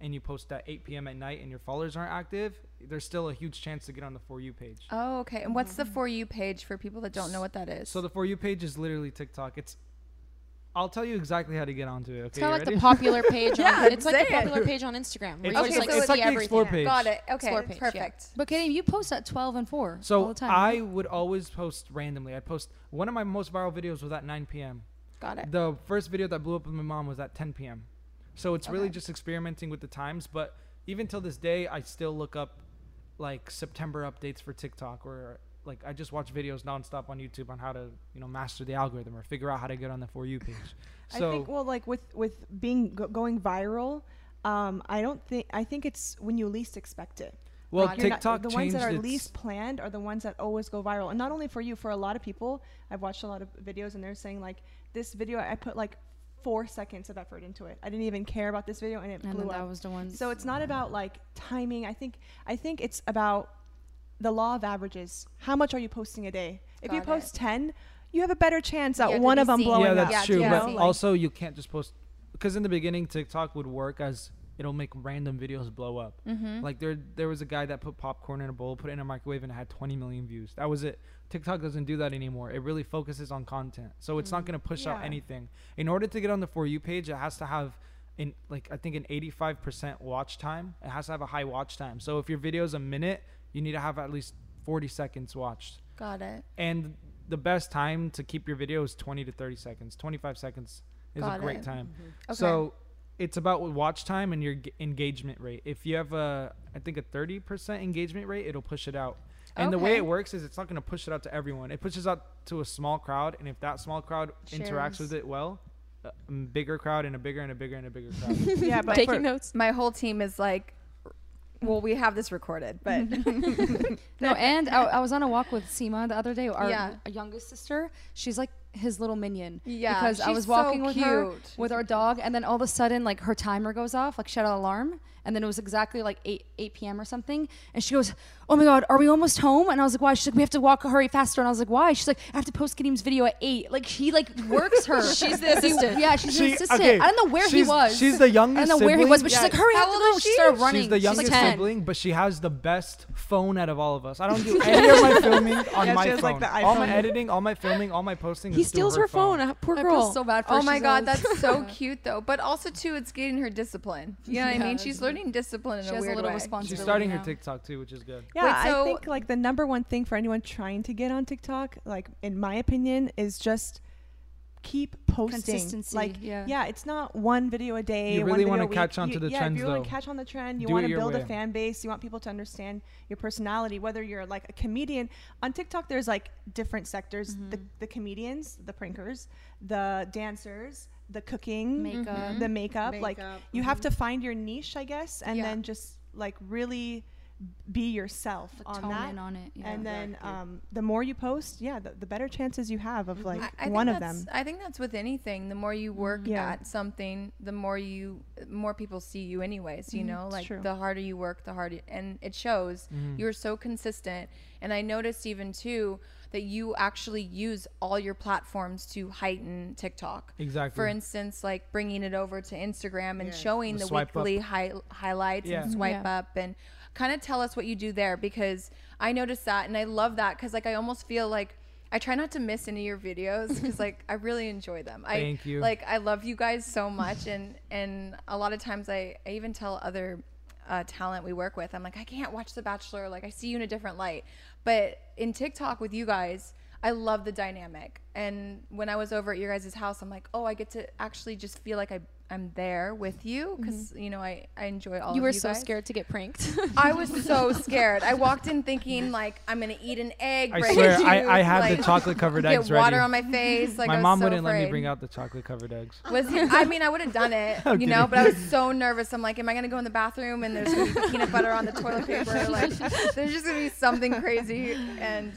and you post at 8 p.m. at night and your followers aren't active, there's still a huge chance to get on the for you page. oh okay and what's the for you page for people that don't know what that is So the for you page is literally TikTok. It's I'll tell you exactly how to get onto it. Okay, It's kind of like ready? the popular page. Yeah, on, it's like say the it. popular page on Instagram. Where It's you like- just like so it's see like the everything. explore page. got it okay Explore page, yeah. perfect but Katie, you post at 12 and 4 all So the time. I would always post randomly. I'd post one of my most viral videos was at 9 p.m. got it The first video that blew up with my mom was at 10 p.m. So it's really just experimenting with the times. But even till this day, I still look up like September updates for TikTok or like I just watch videos nonstop on YouTube on how to you know master the algorithm or figure out how to get on the for you page. So I think well, like with with being go- going viral, um, I don't think I think it's when you least expect it. well Got it. You're not- TikTok the ones that are least planned are the ones that always go viral, and not only for you, for a lot of people. I've watched a lot of videos, and they're saying like this video, I put like four seconds of effort into it. I didn't even care about this video, and it and blew then that up. was the one. So it's not about like timing. I think I think it's about the law of averages. How much are you posting a day? If you Got it. post ten, you have a better chance at Yeah, one of them seen. blowing yeah, up. Yeah, that's true. to But be also, you can't just post because in the beginning, TikTok would work as it'll make random videos blow up. mm-hmm. Like there, there was a guy that put popcorn in a bowl, put it in a microwave, and it had 20 million views. That was it. TikTok doesn't do that anymore. It really focuses on content, so it's not gonna push out anything. In order to get on the for you page, it has to have, in like I think an 85% watch time. It has to have a high watch time. So if your video is a minute, you need to have at least 40 seconds watched. got it And the best time to keep your video is 20 to 30 seconds. 25 seconds is Got a great it. time. Mm-hmm. okay So it's about watch time and your g- engagement rate. If you have a, I think a 30% engagement rate, it'll push it out. And the way it works is it's not going to push it out to everyone. It pushes out to a small crowd, and if that small crowd interacts with it well, a m- bigger crowd and a bigger and a bigger and a bigger crowd. yeah, but Taking for- notes. my whole team is like well we have this recorded but no, and I, I was on a walk with Seema the other day, our Yeah. youngest sister. She's like his little minion. Yeah, because I was so walking with her with our dog, and then all of a sudden, like her timer goes off, like shut out alarm, and then it was exactly like eight eight p.m. or something, and she goes, "Oh my god, are we almost home?" And I was like, "Why?" She's like, "We have to walk, a hurry faster." And I was like, "Why?" She's like, "I have to post Kadeem's video at 8. Like she like works her. She's the assistant. yeah, she's She- the assistant. okay, I don't know where he she's- was. she's the youngest I don't know where he was, but sibling. she's like, "Hurry, I How have to old go." is She she? started running. She's the She's like youngest 10. sibling, but she has the best phone out of all of us. I don't do any of my filming on Yeah, my she has, phone. like, the all my iPhone. editing, all my filming, all my posting. He is through steals her phone. uh, Poor I girl. feel so bad for her. Oh my She's god, old. that's so cute though. But also too, it's getting her discipline. You know what I mean? She's good. Learning discipline in She a has a little way. responsibility. She's starting her. TikTok too, which is good. Yeah, Wait, so- I think like the number one thing for anyone trying to get on TikTok, like in my opinion, is just keep posting. Consistency, Like yeah. it's not one video a day. You really wanna catch on to the yeah, trends, if you really though. catch on the trend, you want to your build a fan base. You want people to understand your personality. Whether you're like a comedian on TikTok, there's like different sectors: Mm-hmm. the comedians, the prankers, the dancers, the cooking, Makeup. the makeup. like Makeup, you have to mm-hmm. find your niche, I guess, and Yeah. then just like really be yourself Like, on tone that in on it. Yeah. and then um, the more you post, yeah, the, the better chances you have of mm-hmm. like I, I think one of that's- them. I think that's with anything. The more you work Yeah. at something, the more you, more people see you, anyways. You mm-hmm. know, like the harder you work, the harder, and it shows. You're so consistent, and I noticed even too that you actually use all your platforms to heighten TikTok. Exactly. For instance, like bringing it over to Instagram and Yes. showing The the, swipe up. weekly hi- highlights Yeah. and swipe Yeah. up and kind of tell us what you do there because I noticed that and I love that because like I almost feel like I try not to miss any of your videos because like I really enjoy them. Thank I you. like I love you guys so much and and a lot of times I, I even tell other uh, talent we work with I'm like I can't watch The Bachelor like I see you in a different light but in TikTok with you guys I love the dynamic. And when I was over at your guys' house I'm like oh I get to actually just feel like I I'm there with you mm-hmm. because you know I I enjoy all you of were you so guys. scared to get pranked. I was so scared. I walked in thinking like I'm gonna eat an egg. I break swear, a I, I tooth, had like, the chocolate covered eggs get eggs water ready. on my face. Like my I was mom so wouldn't let me bring out the chocolate covered eggs. Was I mean, I would have done it, I'm you know, but I was so nervous. I'm like, am I gonna go in the bathroom and there's gonna be peanut butter on the toilet paper? Like, there's just gonna be something crazy. And,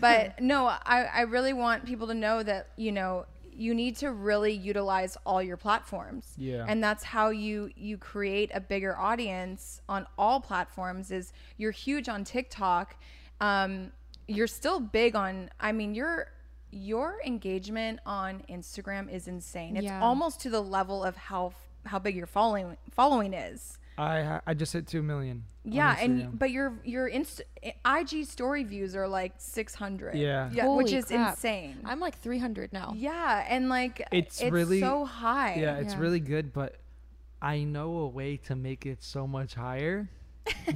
but no, I, I really want people to know that you know you need to really utilize all your platforms. Yeah. And that's how you you create a bigger audience on all platforms. Is you're huge on TikTok. Um, you're still big on. I mean, your your engagement on Instagram is insane. It's Yeah. almost to the level of how how big your following following is. I I just hit two million. Yeah, and Instagram. but your your Inst- eh, IG story views are like 600. Yeah. yeah, Holy which is crap. insane. I'm like 300 now. yeah, and like It's it's, really- so high. yeah, it's Yeah. really good, but I know a way to make it so much higher,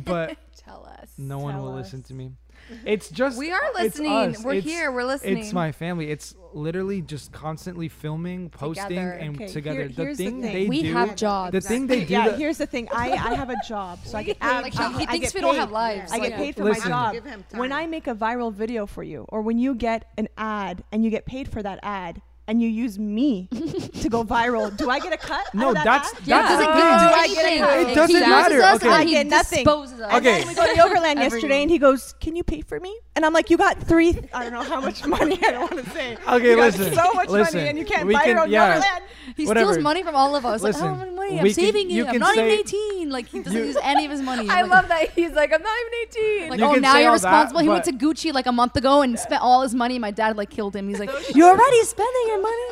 but Tell us. no one Tell will us. listen to me. It's just We are listening. us. We're It's- here. We're listening. It's my family. It's literally just constantly filming, posting, Together. and Okay, together. here- the here's the thing thing. they we do, have jobs. the thing they do. yeah, that- here's the thing. I, I have a job, so I get paid. Like, I, he, he I thinks we don't have lives. I get Yeah. paid for Listen. my job. When. I make a viral video for you, or when you get an ad and you get paid for that ad, and you use me to go viral, do I get a cut? no, that that's ad? that's doesn't the thing. Do I get anything. it? It doesn't he matter. Okay. I get nothing. us. Okay. And we go to Yogurtland Every yesterday, and he goes, "Can you pay for me?" And I'm like, "You got three. I don't know how much money. I don't want to say. Okay, you got listen, so much listen. money, and you can't We buy your can- own yeah. Yogurtland." He Whatever. steals money from all of us. Listen, like, oh, my money. I'm we can- saving you it. I'm not say- even 18. Like, he doesn't You- use any of his money. I Like- love that he's like, I'm not even 18. Like, You oh, now you're all that, responsible. he went to Gucci like a month ago and spent all his money. My dad like killed him. He's like, you're already spending your money.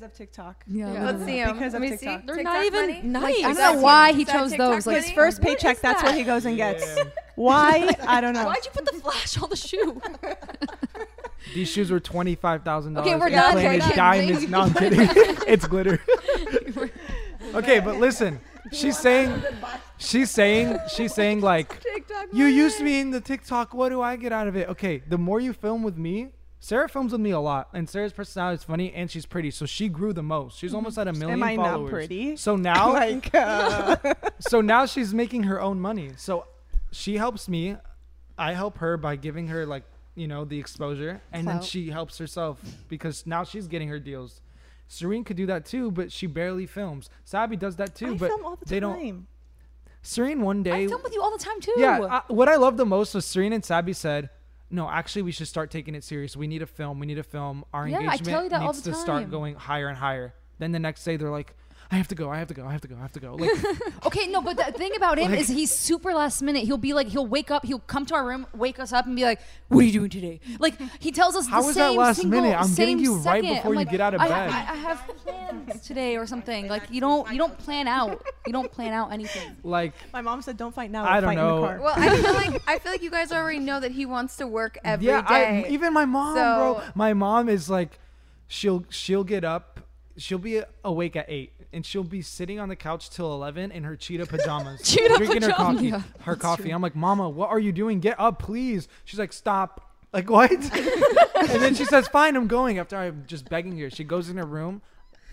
Because because of TikTok. Yeah, Yeah. Let's see him. Because of Let me TikTok. see. They're TikTok not even money? nice. I don't know why he chose TikTok those. Like, His first paycheck, is that's what he goes and gets. Yeah. Why? I don't know. Why'd you put the flash on the shoe? These shoes were twenty five thousand dollars. Okay, we're done. Plain We're done. diamonds. No, I'm kidding. it's glitter. okay, but listen. She's saying, she's saying, she's saying like, TikTok you money. used me in the TikTok. What do I get out of it? Okay, the more you film with me, Sarah films with me a lot, and Sarah's personality is funny and she's pretty, so she grew the most. She's almost at a million Am I not pretty? So now, like, uh, so now she's making her own money. So she helps me. I help her by giving her like you know the exposure, and then she helps herself because now she's getting her deals. Serene could do that too, but she barely films. Sabi does that too, I but film all the they don't. Serene one day, I film with you all the time too. yeah. I, what I love the most was Serene and Sabi said, no, actually, we should start taking it serious. We need a film. We need a film. Our Yeah, engagement tell you that all needs to start going higher and higher. Then the next day, they're like, I have to go. I have to go. I have to go. I have to go. Like, Okay, no, but the thing about him Like- is he's super last minute. He'll be like, he'll wake up, he'll come to our room, wake us up, and be like, "What are you doing today?" Like he tells us How the is that last single- minute? I'm getting same you right before I'm you like, get out of I, bed. I, I have plans today or something. Like you don't, you don't plan out. You don't plan out anything. like My mom said, "Don't fight now. I don't fight know. In the car. Well, I feel like I feel like you guys already know that he wants to work every day. yeah, I, even my mom, bro. My mom is like, she'll she'll get up, she'll be awake at eight, and she'll be sitting on the couch till eleven in her cheetah pajamas, Cheetah drinking her coffee. Yeah, her coffee. I'm like, Mama, what are you doing? Get up, please. She's like, Stop. Like what? and then she says, Fine, I'm going. After I'm just begging her, she goes in her room.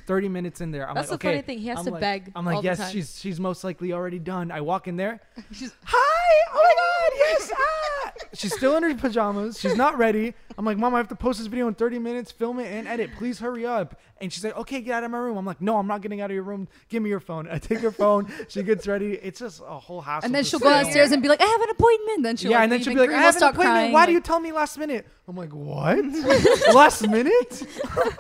30 minutes in there. I'm That's like, the okay. funny thing, he has I'm to like- beg I'm like, yes, she's she's most likely already done. I walk in there. She's hi. Oh my god, yes. Ah. She's still in her pajamas. She's not ready. I'm like, Mom, I have to post this video in 30 minutes, film it and edit. Please hurry up. And she's like, Okay, get out of my room. I'm like, No, I'm not getting out of your room. Give me your phone. I take her phone. She gets ready. It's just a whole hassle. And then she'll go downstairs and be like, "I have an appointment." Then she'll yeah, like, and then she'll be like, I have an appointment. crying, Why do you tell me last minute? I'm like, what? last minute?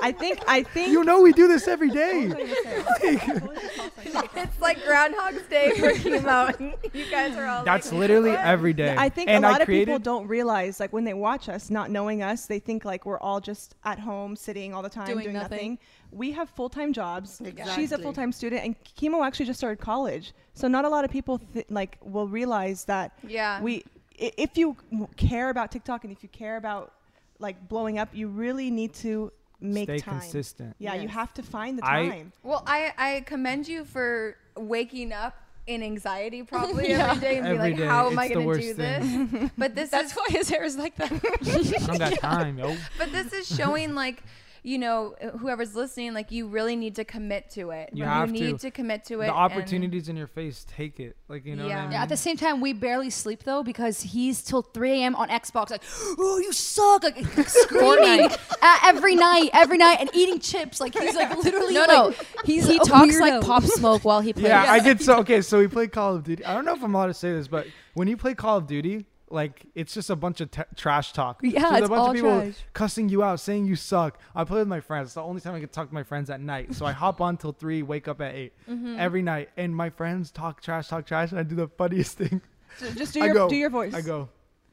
I think I think You know we do this every day. it's like Groundhog's Day for Kimo. you guys are all. That's like, literally "What?" every day. I think and a lot I of people don't realize, like when they watch us, not knowing us, they think like we're all just at home sitting all the time Doing doing, nothing. nothing. We have full time jobs. She's a full time student, and Kimo actually just started college. So not a lot of people th- like will realize that Yeah. we, if you care about TikTok and if you care about like blowing up, you really need to make stay time. consistent. Yeah, you have to find the I- time. Well, I I commend you for waking up in anxiety probably Yeah. every day and Every be like, day. how am I It's the going to do worst this? but this That's is why his hair is like that. I don't got time, yo. but this is showing like you know whoever's listening like you really need to commit to it. You have to. need to. commit to it. The opportunities in your face, take it. Like you know. Yeah. What I mean? Yeah, at the same time, we barely sleep though because he's till 3 a.m. on Xbox, like, "Oh, you suck!" like screaming at every night, every night, and eating chips. Like he's like literally No, no. like he's he a talks like. Pop Smoke while he plays. Yeah, I get so okay. So we play Call of Duty. I don't know if I'm allowed to say this, but when you play Call of Duty, like it's just a bunch of t- trash talk. Yeah, so there's it's a bunch all of people trash. cussing you out, saying you suck. I play with my friends. It's the only time I can talk to my friends at night. So I hop on till three, wake up at 8 Mm-hmm. every night, and my friends talk trash, talk trash, and I do the funniest thing. Ju- Just do your go, do your voice. I go.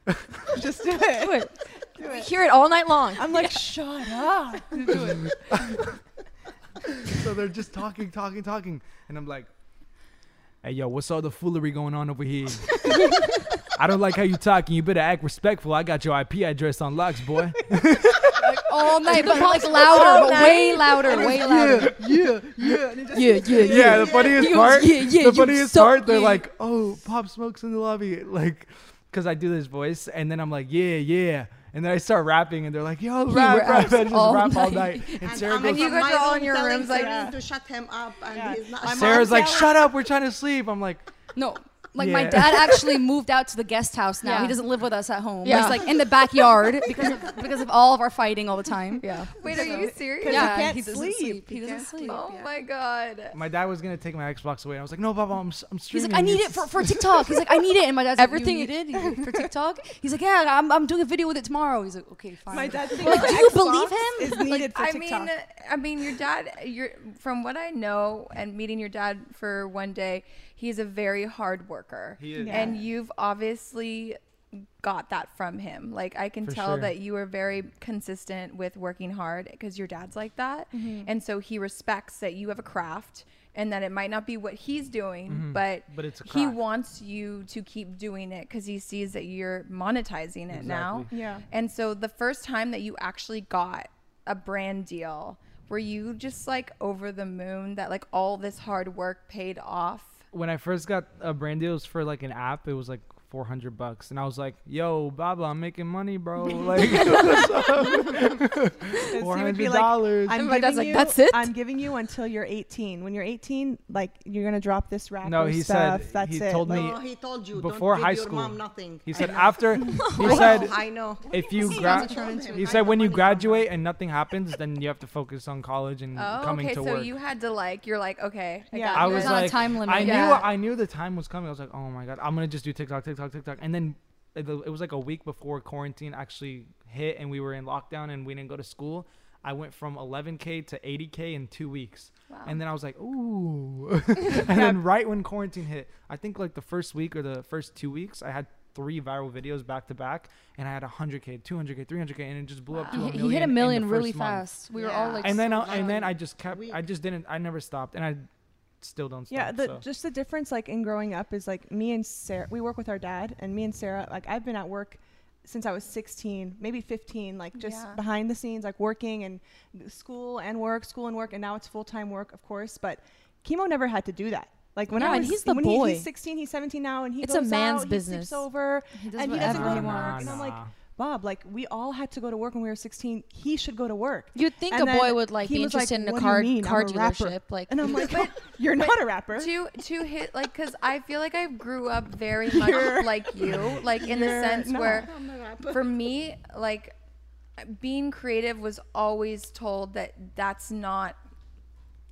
Just do it. Do it. Do We hear it all night long. I'm like, shut up. Do it. so they're just talking, talking, talking, and I'm like, "Hey, yo, what's all the foolery going on over here? I don't like how you talking. You better act respectful. I got your IP address on locks, boy. all night, but like louder, but way louder, way louder. yeah, yeah, and it just- Yeah, yeah, yeah. The funniest He part, "Yeah, yeah, the funniest suck, part, they're yeah." like, "Oh, Pop Smoke's in the lobby," like, because I do this voice, and then I'm like, "Yeah, yeah." And then I start rapping, and they're like, "Yo, rap, rap!" I just all rap all night. night. And And Sarah goes, And you guys are all in your rooms, like- Karim to shut him up, and Yeah. he's not. Sarah's like, "Shut up, we're trying to sleep." I'm like, No. Like my dad actually moved out to the guest house now. Yeah. He doesn't live with us at home. Yeah. He's like in the backyard because of because of all of our fighting all the time. Yeah. Wait, are you serious? you Yeah, can't he doesn't sleep. sleep. He You doesn't can't sleep. Oh my god. my dad was gonna take my Xbox away. And I was like, "No, Papa, I'm, s- I'm He's like, I need it for, for TikTok. He's like, I need it. And my dad's Everything- like, you need it for TikTok? He's like, yeah, I'm, I'm doing a video with it tomorrow. He's like, okay, fine. My dad thinks Like, do you Xbox believe him? Is needed for I mean, I mean, your dad. You're from what I know and meeting your dad for one day. He's a very hard worker, He is. Yeah. and you've obviously got that from him. Like I can For tell sure. that you are very consistent with working hard because your dad's like that, Mm-hmm. and so he respects that you have a craft and that it might not be what he's doing, but But it's a he wants you to keep doing it because he sees that you're monetizing it now. Yeah. And so the first time that you actually got a brand deal, were you just like over the moon that like all this hard work paid off? When I first got a brand deal, it was for like an app. It was like 400 bucks, and I was like, "Yo, Baba, I'm making money, bro. Like, He four would be hundred like, dollars." And my giving dad's like, you, "That's it?" I'm giving you until you're 18. When you're 18, like you're gonna drop this rapper No, he stuff. said- That's he it. told me- No, he told you before don't high school. Your mom nothing. He said after. He said I know. if you He gra- doesn't told him, he said when you money from her. graduate and nothing happens, then you have to focus on college and Oh, coming okay. to So work. you had to like, you're like, okay. I Yeah. got I was There's a like, time limit. I knew, Yeah. I knew the time was coming. I was like, oh my god, I'm gonna just do TikTok, TikTok, TikTok, and then it it was like a week before quarantine actually hit and we were in lockdown and we didn't go to school. I went from 11k to 80k in two weeks, Wow. and then I was like, ooh. and then right when quarantine hit, I think like the first week or the first two weeks, I had three viral videos back to back, and I had 100k, 200k, 300k, and it just blew up to Wow. a He, million. he hit a million really month. fast. We were all like, And then so I, and then. I just kept. We- I just didn't. I never stopped, and I still don't stop. Yeah, the, so. just the difference like in growing up is like me and Sarah. We work with our dad, and me and Sarah. Like I've been at work since I was 16, maybe 15. Like just Yeah. behind the scenes, like working and school and work, school and work, and now it's full time work, of course. But Kimo never had to do that. Like when Yeah, I and was, he's the when he- boy. he's 16, he's 17 now, and he It's a man's out, business. He sleeps over, he does and he doesn't whatever go he to work. wants. And I'm like, Bob, like we all had to go to work when we were 16. He should go to work. You'd think And a boy would like be was like, interested in a "What do you car mean? car a rapper." dealership. Like, And I'm like, But- you're not a rapper. to to hit like because I feel like I grew up very much like you, like in the sense not. where for me, like being creative was always told that that's not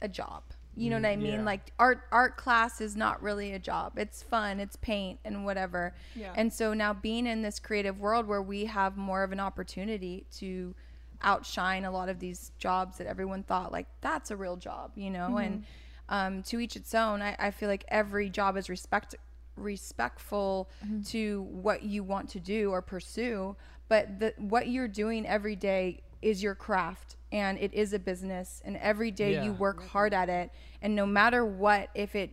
a job. You know mm, what I mean? yeah. Like art art class is not really a job. It's fun, it's paint and whatever. Yeah. And so now being in this creative world where we have more of an opportunity to outshine a lot of these jobs that everyone thought like that's a real job, you know, mm-hmm. and um, to each its own. I, I feel like every job is respect respectful mm-hmm. to what you want to do or pursue, but the what you're doing every day is your craft and it is a business and every day you work hard at it and no matter what if it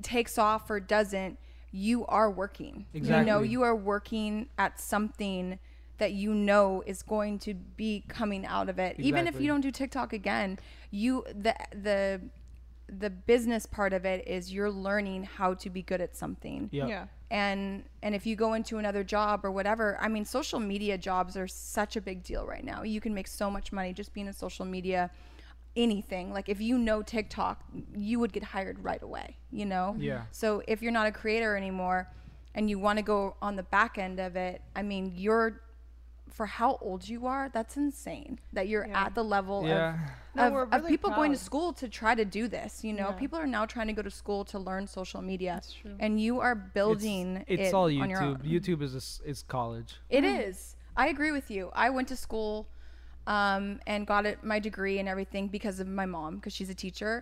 takes off or doesn't you are working. You know you are working at something that you know is going to be coming out of it. Even if you don't do tiktok again you the the the business part of it is you're learning how to be good at something Yep. Yeah. and and if you go into another job or whatever i mean social media jobs are such a big deal right now you can make so much money just being in social media anything like if you know tiktok you would get hired right away you know Yeah. so if you're not a creator anymore and you want to go on the back end of it i mean you're for how old you are that's insane that you're Yeah. at the level Yeah. of No, of, we're of really people going to school to try to do this you know Yeah. people are now trying to go to school to learn social media That's true. and you are building it's it all on your own. YouTube. YouTube is a s is college. It is. I agree with you. I went to school um, and got it, my degree and everything because of my mom, because she's a teacher.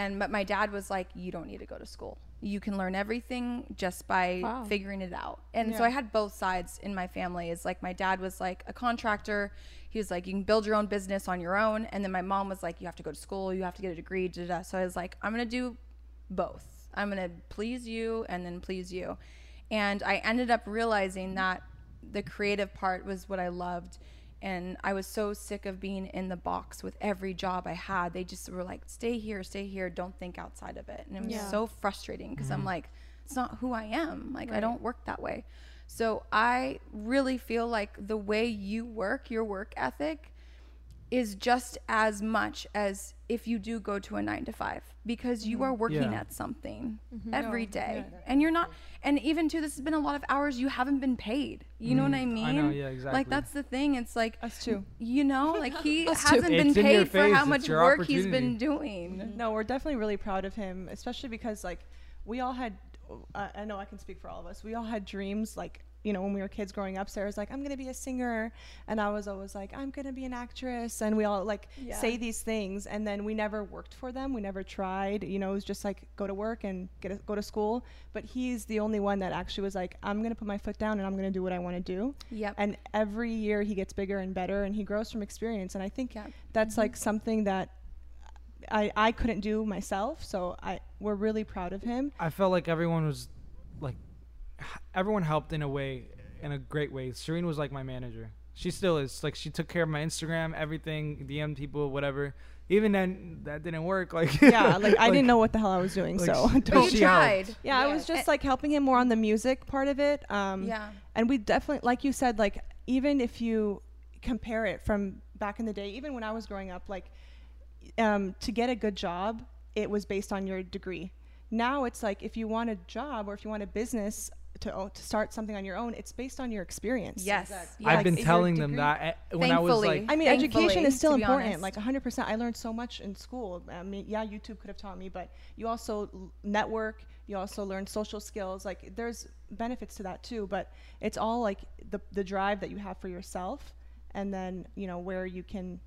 And but my dad was like, "You don't need to go to school. You can learn everything just by Wow. figuring it out." And so I had both sides in my family. Is like my dad was like a contractor. He was like, "You can build your own business on your own." And then my mom was like, "You have to go to school. You have to get a degree." Da, da. So I was like, "I'm gonna do both. I'm gonna please you and then please you." And I ended up realizing that the creative part was what I loved. And I was so sick of being in the box with every job I had. They just were like, stay here, stay here, don't think outside of it. And it was Yeah. so frustrating because I'm mm. like, it's not who I am. Like, I don't work that way. So I really feel like the way you work, your work ethic, is just as much as if you do go to a nine to five because you mm-hmm. are working Yeah. at something mm-hmm. every No, day yeah. and you're not and even too this has been a lot of hours you haven't been paid you know what mm, i mean I know, yeah, exactly. like that's the thing it's like Us too. you know like he hasn't been It's in paid for how much work he's been opportunity. doing mm-hmm. No, we're definitely really proud of him, especially because like we all had. Uh, I know I can speak for all of us. We all had dreams, like you know, when we were kids growing up. Sarah's like, I'm gonna be a singer, and I was always like, I'm gonna be an actress, and we all like Yeah. say these things, and then we never worked for them. We never tried. You know, it was just like go to work and get a, go to school. But he's the only one that actually was like, I'm gonna put my foot down and I'm gonna do what I want to do. yep And every year he gets bigger and better, and he grows from experience. And I think Yeah. that's mm-hmm. like something that I I couldn't do myself. So I we're really proud of him. I felt like everyone was like h- everyone helped in a way in a great way. Serene was like my manager. She still is. Like she took care of my Instagram, everything, DM people, whatever. Even then that didn't work. Like Yeah, like I didn't know what the hell I was doing. like, so she- but don't. you she tried helped. Yeah, I was just like helping him more on the music part of it. Um, yeah and we definitely like you said like even if you compare it from back in the day even when i was growing up like um, to get a good job it was based on your degree now it's like if you want a job or if you want a business to to start something on your own, it's based on your experience. Yes. I've been yes. telling them that eh, when I was Thankfully. like, I mean, Thankfully, education is still important. honest. Like 100%. I learned so much in school. I mean, yeah, YouTube could have taught me, but you also network. You also learn social skills. Like, there's benefits to that too. But it's all like the the drive that you have for yourself, and then you know where you can.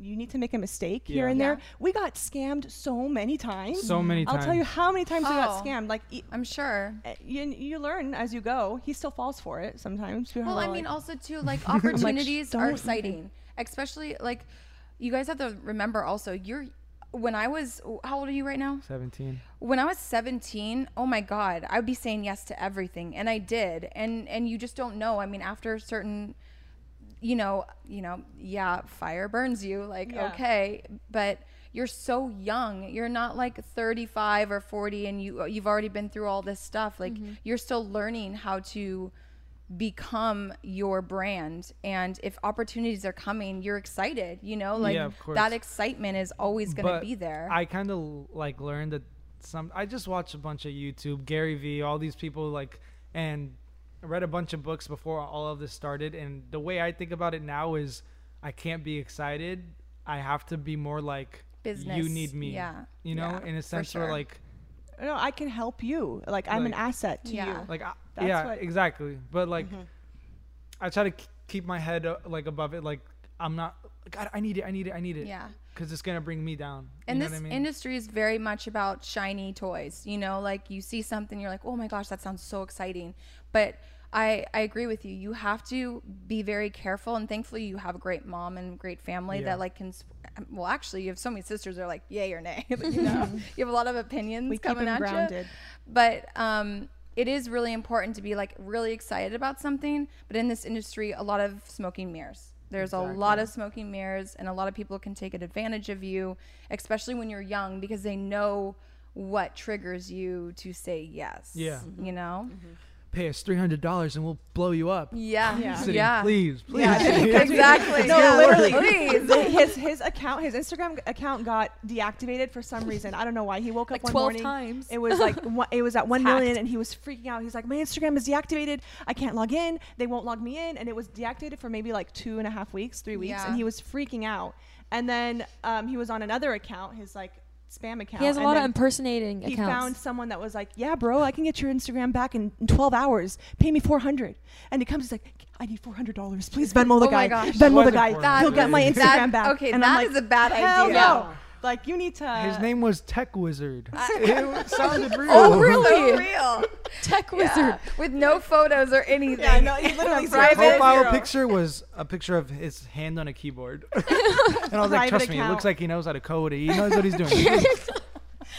You need to make a mistake here Yeah. and there. Yeah. We got scammed so many times. so many times. I'll times. tell you how many times we got Oh. scammed. Like, e- I'm sure. eh, you, you learn as you go. He still falls for it sometimes. People Well, I mean, like- also too, like opportunities don't are exciting, especially like you guys have to remember. Also, you're when I was how old are you right now? 17. When I was 17, oh my god, I would be saying yes to everything, and I did, and and you just don't know. I mean, after certain you know, you know, yeah, fire burns you, like Yeah. okay, but you're so young. You're not like 35 or 40 and you you've already been through all this stuff. Like mm-hmm. you're still learning how to become your brand and if opportunities are coming, you're excited, you know? Like Yeah, that excitement is always going to be there. I kind of like learned that some. I just watched a bunch of YouTube, Gary Vee, all these people like, and read a bunch of books before all of this started. And the way I think about it now is, I can't be excited. I have to be more like Business, You need me. yeah, You know, yeah, in a for sense where sure. like, no, I can help you. Like, I'm an asset to Yeah. you. like I, That's yeah, what- exactly. But like, I try to k- keep my head uh, like above it. Like I'm not. God, I need it. I need it. I need it. yeah. Because it's gonna bring me down. and you know this what I mean? industry is very much about shiny toys you know like you see something you're like oh my gosh that sounds so exciting but I, I agree with you. You have to be very careful, and thankfully, you have a great mom and great family Yeah. that like can. Well, actually, you have so many sisters that are like yay or nay. you know, you have a lot of opinions We keep coming him at grounded. you. But um, it is really important to be like really excited about something. But in this industry, a lot of smoking mirrors. There's a lot of smoking mirrors, and a lot of people can take advantage of you, especially when you're young, because they know what triggers you to say yes. Yeah. You know? Pay us three hundred dollars and we'll blow you up. Yeah. Yeah. City, Yeah. please, please. exactly. No, Yeah, literally. Please. his his account, his Instagram account got deactivated for some reason. I don't know why. He woke Like up one 12 morning. times. It was like one, it was at million, and he was freaking out. He's like, "My Instagram is deactivated. I can't log in. They won't log me in." And it was deactivated for maybe like two and a half weeks, three weeks, Yeah. and he was freaking out. And then um, he was on another account, his like spam account. He has a and lot of impersonating he accounts. found someone that was like, "Yeah, bro, I can get your Instagram back in, in 12 hours. Pay me 400." And he comes, he's like, "I need 400 dollars, please oh Venmo the Oh guy. my gosh. Venmo the guy. He'll get my That- Instagram back." okay, and that I'm like, is a bad "Hell idea. no." Like you need to. His name was Tech Wizard. it sounded real. Oh, really? So real. Tech Yeah. wizard. With no photos or anything. Yeah, no, he literally Private. said Profile zero. picture was a picture of his hand on a keyboard. and I was like, Private trust me, it looks like he knows how to code. He knows what he's doing.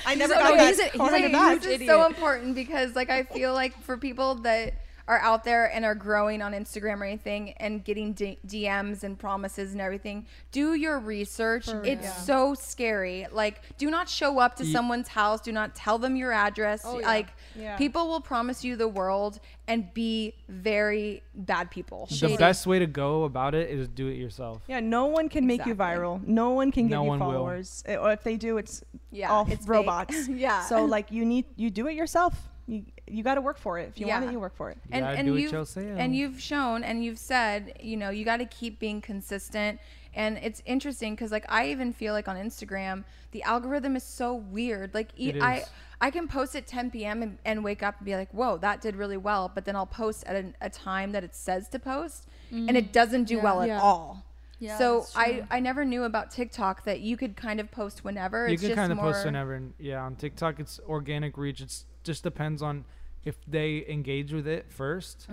I never So got okay, that he's a- he's a 400 back. This is so important because, like, I feel like for people that are out there and are growing on Instagram or anything and getting D- DMs and promises and everything, do your research. It's so scary. Like, do not show up to Ye- someone's house. Do not tell them your address. Like, Yeah. people will promise you the world and be very bad people. the best way to go about it is do it yourself. Yeah, no one can make you viral. No one can give No you one will. followers. Uh, Or if they do, it's Yeah, all it's robots. Yeah. So like you need you do it yourself. You you got to work for it. If you want it, you work for it. You gotta do it yourself. and you've shown and you've said you know you got to keep being consistent and it's interesting because like i even feel like on instagram the algorithm is so weird like e- It i is. i can post at 10 p.m and, and wake up and be like whoa that did really well but then i'll post at an, a time that it says to post and it mm. doesn't do well at all Yeah, so I. I never knew about TikTok that you could kind of post whenever. you it's can just kind of more, post whenever. And yeah, on TikTok, it's organic reach. It's just depends on if they engage with it 1st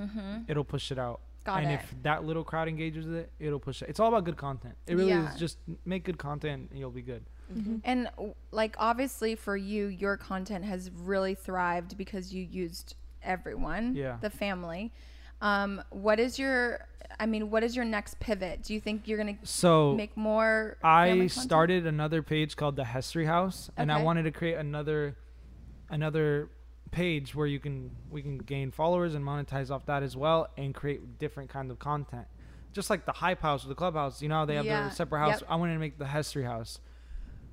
it'll push it out. Mm-hmm. Got and it. if that little crowd engages with it, it'll push it. It's all about good content. It really Yeah. is just make good content and you'll be good. And like obviously for you, your content has really thrived because you used everyone, Yeah. the family. Um, what is your? I mean, what is your next pivot? Do you think you're gonna So make more? I started another page called the Hestry House, and I wanted to create another another page where you can we can gain followers and monetize off that as well, and create different kind of content. Just like the Hype House or the Clubhouse, you know, how they have Yeah. their separate house. Yep. I wanted to make the Hestry House.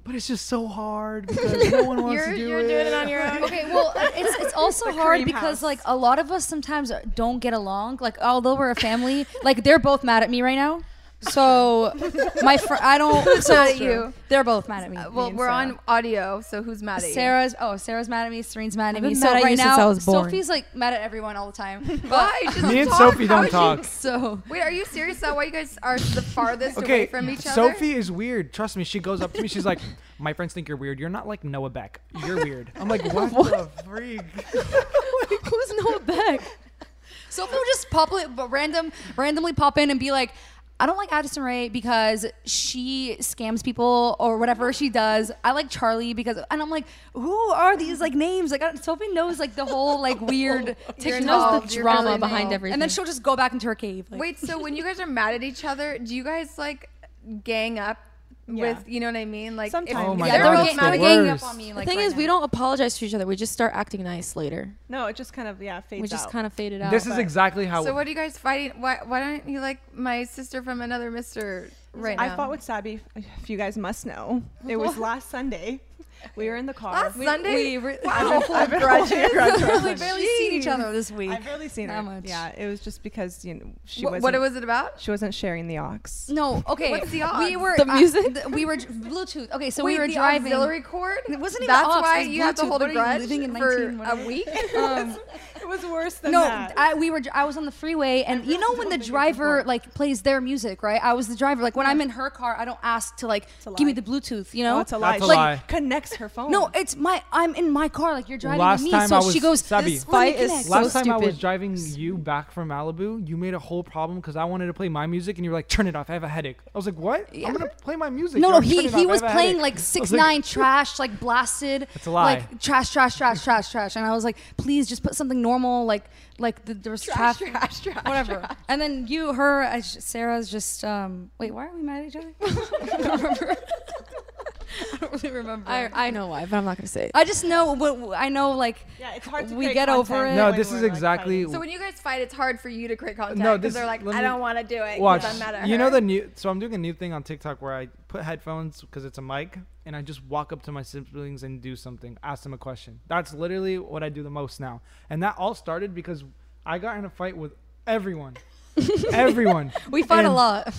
but it's just so hard because no one wants You're, to do you're it. doing it on your own. Okay, well, uh, it's it's also hard because house. like a lot of us sometimes don't get along. Like although we're a family, like they're both mad at me right now. So my fr- I don't. So mad at you? They're both mad at me. Uh, well, and we're Sarah. on audio, so who's mad at you? Sarah's oh Sarah's mad at me. Serene's mad at I've me. been So mad at right you since now, I was born. Sophie's like mad at everyone all the time. Why? Just Me and talk. Sophie don't is talk. So Wait, are you serious? That why you guys are the farthest away from each other? Sophie is weird. Trust me. She goes up to me. She's like, "My friends think you're weird. You're not like Noah Beck. You're weird." I'm like, "What, what? the freak?" who's Noah Beck? Sophie will just pop li- but random randomly pop in and be like. I don't like Addison Rae because she scams people or whatever she does. I like Charlie because, and I'm like, who are these like names? Like I- Sophie knows like the whole like weird You're She knows the drama really behind involved. everything. and then she'll just go back into her cave. Like, Wait, so when you guys are mad at each other, do you guys like gang up Yeah. with, you know what I mean? Like, Sometimes. Oh my yeah, they're God, they're, both that's gang- the at ganging up on me. the Like, thing right is, we don't apologize to each other. We just start acting nice later. No, it just kind of yeah fades We just out. kind of faded out. This is exactly how. So what are you guys fighting? Why why don't you like my sister from another Mister right now? I fought with Sabi. If you guys must know, it was last Sunday. We were in the car. last We- Sunday. we re- wow, I've been holding a grudge for We've Sunday. barely seen each other this week. I've barely seen That her. much. Yeah, it was just because you know she Wh- wasn't. what was it about? She wasn't sharing the aux. No, okay. What's the aux? We were The uh, music? th- we were Bluetooth. Okay, so Wait, we were the driving. auxiliary cord. It wasn't even That's aux, why you have to hold What a you grudge living in for 19 a week. Um, It was worse than that. no, that. I, we were. I was on the freeway, and you know when the driver like plays their music, right? I was the driver. Like when I'm in her car, I don't ask to like give me the Bluetooth. You no, know, it's a lie. That's a She her phone. no, it's my. I'm in my car. Like you're driving Last me, time so I she goes. Sabi. "This Fight is connects." so Last time I was driving you back from Malibu, you made a whole problem because I wanted to play my music, and you were like, "Turn it off. I have a headache." I was like, "What? Yeah. I'm gonna play my music." No, no, he he off, was playing like I was six like, nine trash, like blasted. That's a lie. Like trash, trash, trash, trash, trash. And I was like, please just put something normal, like like the, there was Trash, traffic, trash, trash, whatever. trash. And then you, her, I sh- Sarah's just um. Wait, why are we mad at each other? I don't remember. I don't really remember. I, I know why, but I'm not gonna say it. I just know what I know. Like Yeah, it's hard to We get over it. No, this is like, exactly- fighting. So when you guys fight, it's hard for you to create contact No, because this- they're like, let I don't want to do it Watch. I'm mad at You her. know the new. So I'm doing a new thing on TikTok where I put headphones because it's a mic, and I just walk up to my siblings and do something, ask them a question. That's literally what I do the most now, and that all started because I got in a fight with everyone, everyone. We fight a lot.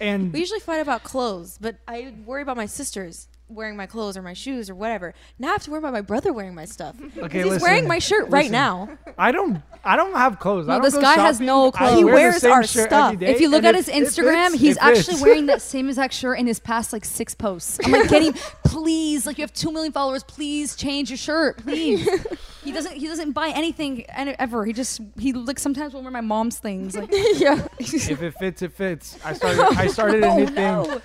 And we usually fight about clothes, but I worry about my sisters wearing my clothes or my shoes or whatever. Now I have to worry about my brother wearing my stuff. 'Cause Okay, he's listen, wearing my shirt right listen. now. I don't. I don't have clothes. I No, don't this go guy has shopping. no I clothes. He wear wears our stuff. every day, if you look at his it- it Instagram, fits, he's actually wearing that same exact shirt in his past like six posts. I'm like, getting please, like you have two million followers, please change your shirt, please. he doesn't. He doesn't buy anything ever. He just he like sometimes will wear my mom's things. Like yeah. if it fits, it fits. I started. I started Oh, a new oh, thing.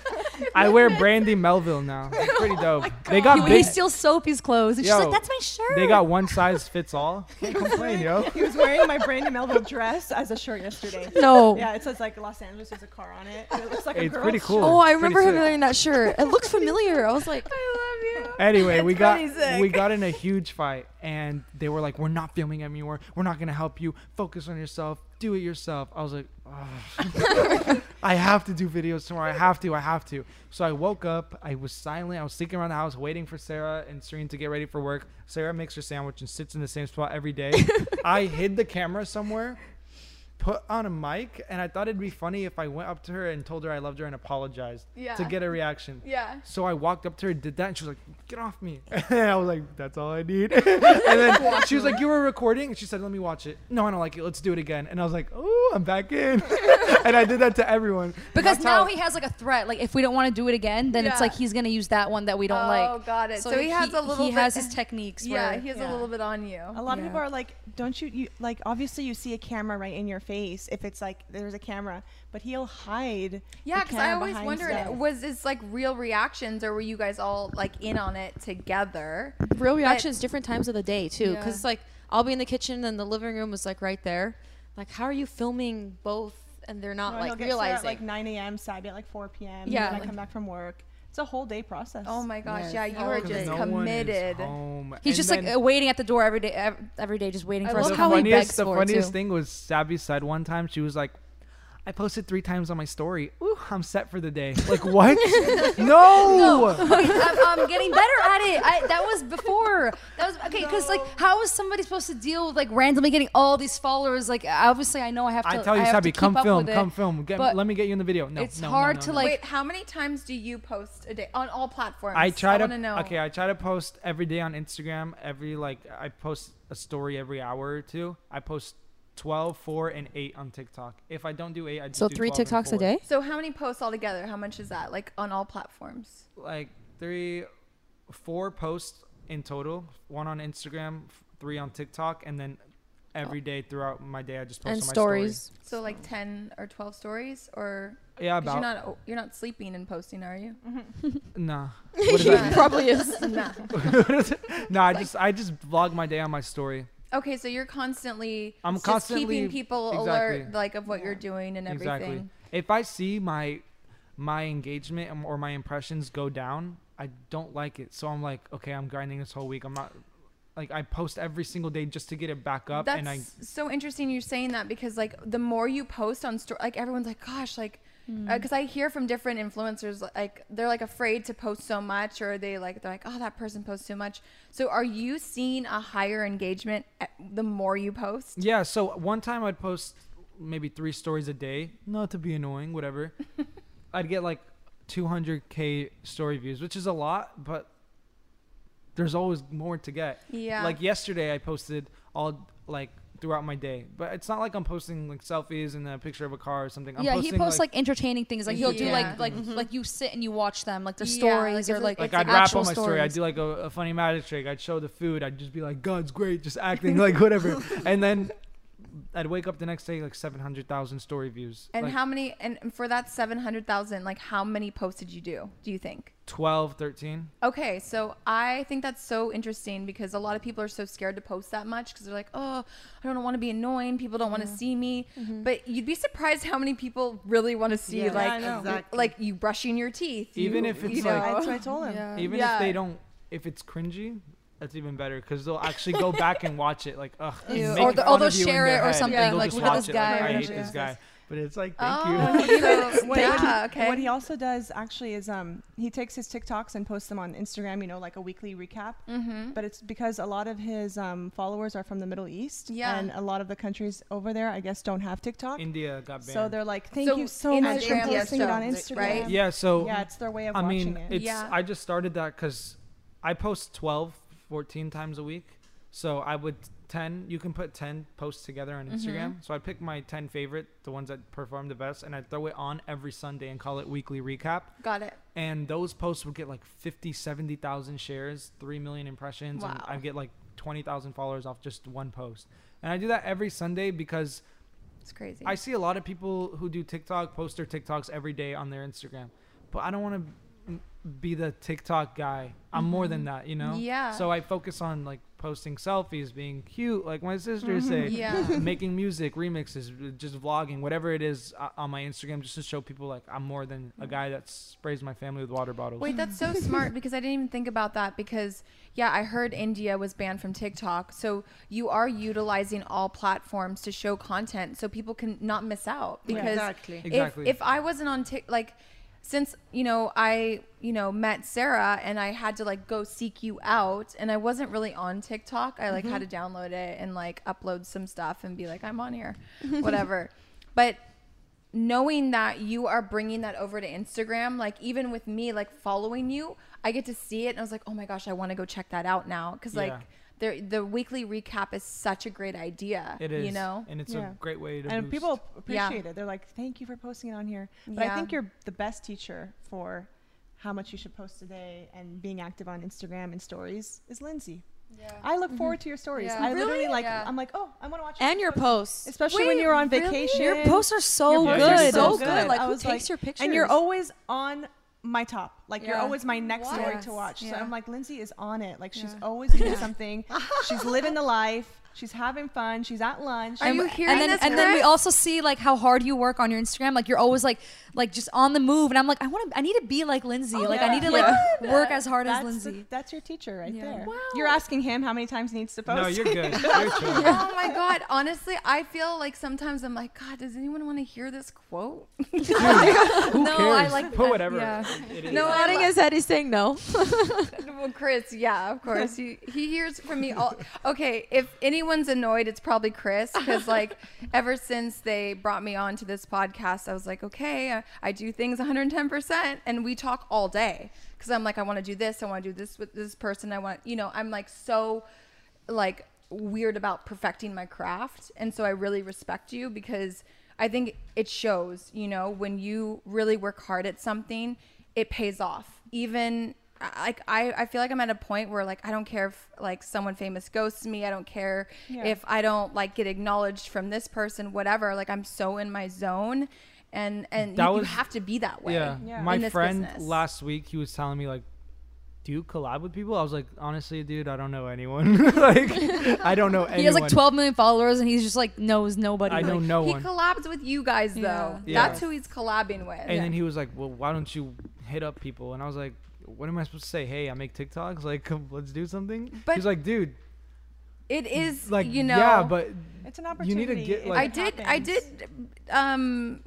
I wear Brandy Melville now. It's oh pretty dope. they got he, big. he steals Sophie's clothes. And she's like, that's my shirt. They got one size fits all. Can't complain, yo. He was wearing my Brandy Melville dress as a shirt yesterday. No. Yeah, it says like Los Angeles. There's a car on it. It looks like a It's girl's pretty cool. shirt. Oh, I remember him wearing that shirt. It looked familiar. I was like, I love you. Anyway, we got sick. we got in a huge fight, and they were like, "We're not filming anymore. We're not gonna help you. Focus on yourself. Do it yourself." I was like. "I have to do videos tomorrow. I have to. I have to." So I woke up. I was silent. I was sneaking around the house, waiting for Sarah and Serene to get ready for work. Sarah makes her sandwich and sits in the same spot every day. I hid the camera somewhere. Put on a mic, and I thought it'd be funny if I went up to her and told her I loved her and apologized Yeah. to get a reaction. Yeah. So I walked up to her, did that, and she was like, "Get off me!" And I was like, "That's all I need." and then she was like, "You were recording," and she said, "Let me watch it." No, I don't like it. Let's do it again. And I was like, "Oh, I'm back in." and I did that to everyone because That's now how- he has like a threat. Like if we don't want to do it again, then it's like he's gonna use that one that we don't oh, like. Oh, got it. So, he has a little. He bit, has his techniques. Yeah, where- he has yeah. a little bit on you. A lot of people are like, "Don't you, you like?" Obviously, you see a camera right in your face if it's like there's a camera, but he'll hide. Yeah, because I camera always wondered, stuff. was this like real reactions or were you guys all like in on it together? real reactions different times of the day too Yeah. because like i'll be in the kitchen and the living room was like right there like how are you filming both and they're not No, he'll like get Sarah realizing at like 9 a.m. Sabi at like 4 p.m. Yeah, and then I come back from work. It's a whole day process. Oh my gosh, Yes. yeah, you were 'Cause just no committed. He's And just then like uh, waiting at the door every day, every day, just waiting I for us love to the how come. he funniest, begs the for it, funniest too. thing was Sabi said one time she was like, I posted three times on my story. Ooh, I'm set for the day. Like what? no. Okay, I'm, I'm getting better at it. I, that was before. That was okay. Because like, how is somebody supposed to deal with like randomly getting all these followers? Like, obviously, I know I have to. I tell you, have Sabi, come film, come it, film. Get, let me get you in the video. No, it's no, no, hard no, to, no. like- Wait, how many times do you post a day on all platforms? I try to want to know. okay. I try to post every day on Instagram. Every like I post a story every hour or two. I post 12, 4, and 8 on TikTok. If I don't do 8, I just So do three 12 and TikToks a 4. day? So how many posts altogether? How much is that? Like on all platforms? Like three, four posts in total. One on Instagram, f- three on TikTok, and then every day throughout my day I just post And on my stories. So like ten or twelve stories, or Story. Yeah, 'cause you're about not you're not sleeping and posting, are you? Mm-hmm. nah. What is that? Probably is. nah. no, I just I just vlog my day on my story. Okay, so you're constantly I'm just constantly- keeping people exactly. alert, like of what you're doing and everything. Exactly. If I see my my engagement or my impressions go down, I don't like it. So I'm like, okay, I'm grinding this whole week. I'm not like I post every single day just to get it back up That's and I so interesting you're saying that because like the more you post on story, like everyone's like, gosh, like, Uh, because I hear from different influencers like they're like afraid to post so much or they like they're like, oh, that person posts too much. So are you seeing a higher engagement the more you post? Yeah, so one time I'd post maybe 3 stories a day, not to be annoying, whatever. I'd get like 200k story views, which is a lot, but there's always more to get. Yeah. Like yesterday, I posted all like throughout my day, but it's not like I'm posting like selfies and a picture of a car or something. I'm yeah, he posts like, entertaining things. Like he'll do Yeah. like like like you sit and you watch them, like the Yeah, stories like or it's like like I'd rap actual on my story. I'd do like a, a funny magic trick. I'd show the food. I'd just be like, "God's great," just acting like whatever. And then I'd wake up the next day like seven hundred thousand story views. And like how many? And for that seven hundred thousand, like how many posts did you do? Do you think? 12, 13. Okay, so I think that's so interesting because a lot of people are so scared to post that much because they're like, oh, I don't want to be annoying. People don't want to see me. Mm-hmm. But you'd be surprised how many people really want to see Yeah, like I know. Exactly. like you brushing your teeth. Even you- if it's you like- know. That's what I told him. Yeah. Even Yeah. if they don't, if it's cringy, that's even better because they'll actually go back and watch it. Like, ugh, Or the- or they'll of you in share it or head, something, and like, look at this guy Like, I hate whatever. this guy, but it's like, thank Oh, you. so- What, yeah, he, okay. what he also does actually is um he takes his TikToks and posts them on Instagram. You know, like a weekly recap. mm-hmm. But it's because a lot of his um, followers are from the Middle East. Yeah. And a lot of the countries over there, I guess, don't have TikTok. India got banned. So they're like, thank So you so much for posting it on Instagram. right? yeah. So Yeah, it's their way of I watching mean, it. it's Yeah. I just started that because I post 12, 14 times a week. So I would 10. You can put 10 posts together on mm-hmm. Instagram. So I pick my 10 favorite, the ones that perform the best, and I throw it on every Sunday and call it weekly recap. Got it. And those posts would get like 50, 70,000 shares, 3 million impressions, and Wow. I get like 20,000 followers off just one post. And I do that every Sunday because It's crazy. I see a lot of people who do TikTok post their TikToks every day on their Instagram, but I don't want to be the TikTok guy. I'm more than mm-hmm. that, you know. Yeah. So I focus on like posting selfies, being cute, like my sisters say, Yeah. making music, remixes, just vlogging, whatever it is uh, on my Instagram, just to show people like I'm more than a guy that sprays my family with water bottles. Wait, that's so smart because I didn't even think about that because yeah, I heard India was banned from TikTok. So you are utilizing all platforms to show content so people can not miss out because exactly. Exactly. if if I wasn't on Tik like since you know I you know met Sarah and I had to like go seek you out and I wasn't really on TikTok. I like had mm-hmm. to download it and like upload some stuff and be like I'm on here, whatever. But knowing that you are bringing that over to Instagram, like even with me like following you, I get to see it and I was like, oh my gosh, I want to go check that out now because like Yeah. The the weekly recap is such a great idea. it is, you know. and it's Yeah. a great way to. and boost. people Yeah. appreciate it. They're like, "Thank you for posting it on here." But I think you're the best teacher for how much you should post a day and being active on Instagram and stories is Lindsay. Yeah. I look forward mm-hmm. to your stories. Yeah. I literally like. Yeah. I'm like, oh, I want to watch. And your posts. especially Wait, when you're on really? vacation. Your posts are so Your posts are good. so So good. good. Like I who takes like- your pictures? and you're always on my top. Like you're always my next story to watch. So I'm like, Lindsay is on it. Like she's Yeah. always doing something. she's living the life. She's having fun. She's at lunch. Are and, you and hearing then this, and then we also see like how hard you work on your Instagram. Like you're always like like just on the move, and I'm like I want to I need to be like Lindsay. Oh, like I need to like work as hard as Lindsay. the- that's your teacher right Yeah. there. Wow. You're asking him how many times he needs to post. No, you're good. You're oh my god honestly i feel like sometimes i'm like god does anyone want to hear this quote Who No, I like- Put whatever. yeah. it is. No, I Nodding lo- his head, he's saying no. well chris yeah of course he, he hears from me all okay if anyone's annoyed. It's probably chris because like ever since they brought me on to this podcast i was like okay i, I do things 110% and we talk all day because i'm like i want to do this i want to do this with this person i want you know i'm like so like weird about perfecting my craft and so i really respect you because i think it shows you know when you really work hard at something it pays off. Even like I, I feel like i'm at a point where like i don't care if like someone famous ghosts me i don't care Yeah. if i don't like get acknowledged from this person whatever like i'm so in my zone and and That you, you have to be that way Yeah. Yeah. My friend business. last week, he was telling me like, "Do you collab with people?" I was like, "Honestly, dude, I don't know anyone. like, I don't know anyone." he has like 12 million followers, and he's just like knows nobody. I know Like, no he one. He collabs with you guys though Yeah. Yeah. that's who he's collabing with And then he was like, "Well, why don't you hit up people?" And I was like, "What am I supposed to say? Hey, I make TikToks. Like, come, let's do something." But- He's like, "Dude, it is like, you know yeah, but It's an opportunity. you need to get like." I it did I did um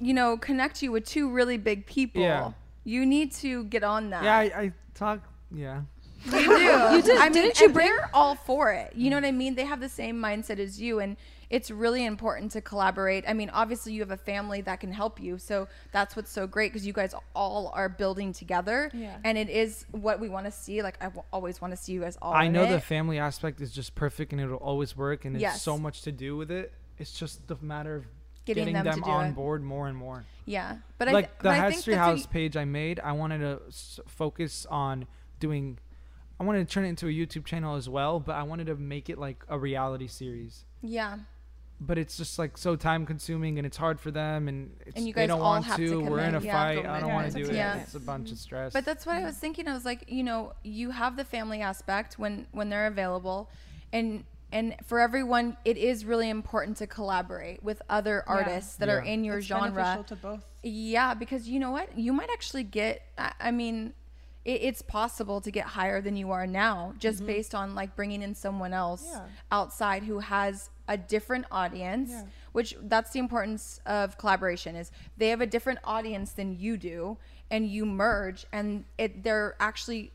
you know connect you with two really big people. Yeah. You need to get on that. yeah, I, I talk. Yeah, you do. you did- I mean, didn't you and bring- they're all for it. You know what I mean? They have the same mindset as you and it's really important to collaborate. I mean, obviously you have a family that can help you. So that's what's so great because you guys all are building together. Yeah. And it is what we want to see. Like I w- always want to see you guys all I know it. the family aspect is just perfect and it'll always work, and it's so much to do with it. It's just the matter of Getting getting, them them, on it. board more and more. Yeah. But I like th- the but I think History that's what House you- page I made, I wanted to s- focus on doing. I wanted to turn it into a YouTube channel as well, but I wanted to make it like a reality series. Yeah. But it's just like so time consuming and it's hard for them and, it's, you they don't all want have to. to We're in a yeah. fight. I don't Yeah, want to a do it. commitment. It's a bunch of stress. But that's what I was thinking. I was like, you know, you have the family aspect when when they're available, and and for everyone, it is really important to collaborate with other Yeah. artists that are in your It's genre. beneficial to both. Yeah, because you know what, you might actually get. I, I mean, it, it's possible to get higher than you are now, just based on like bringing in someone else Mm-hmm. Yeah. outside who has a different audience. Yeah. Which that's the importance of collaboration is they have a different audience than you do, and you merge, and it they're actually.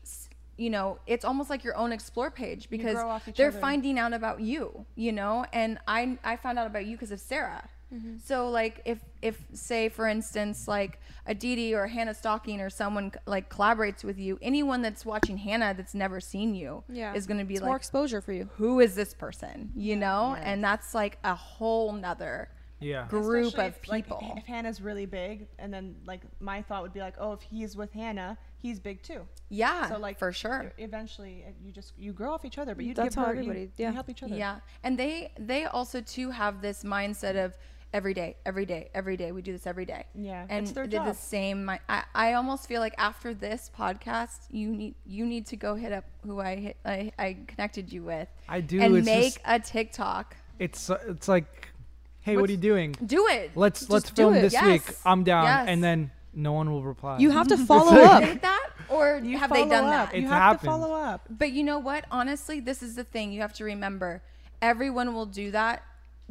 You know, it's almost like your own explore page because grow off each they're other. finding out about you, you know, and I I found out about you because of Sarah. Mm-hmm. So like if if say for instance like a Aditi or Hannah Stocking or someone like collaborates with you, anyone that's watching Hannah that's never seen you Yeah. is going to be It's more exposure for you. who is this person? You know, and that's like a whole nother yeah. group Especially of if, like, people. if Hannah's really big, and then like my thought would be like, oh, if he's with Hannah, he's big too. yeah, so like for sure. Eventually, uh, you just you grow off each other, but you That's give how her, everybody- you, yeah. help each other. Yeah, and they they also too have this mindset of every day, every day, every day. We do this every day. Yeah, and it's their they're the same. mi- I I almost feel like after this podcast, you need you need to go hit up who I hit, I, I connected you with. I do. and it's make just, a TikTok. it's it's like, hey, what are you doing? Do it. Let's let's film it. this week. I'm down, Yes. and then no one will reply. You have to follow up. Think that, or You have they done up. that? It's you have happened. to follow up. But you know what? Honestly, this is the thing you have to remember. Everyone will do that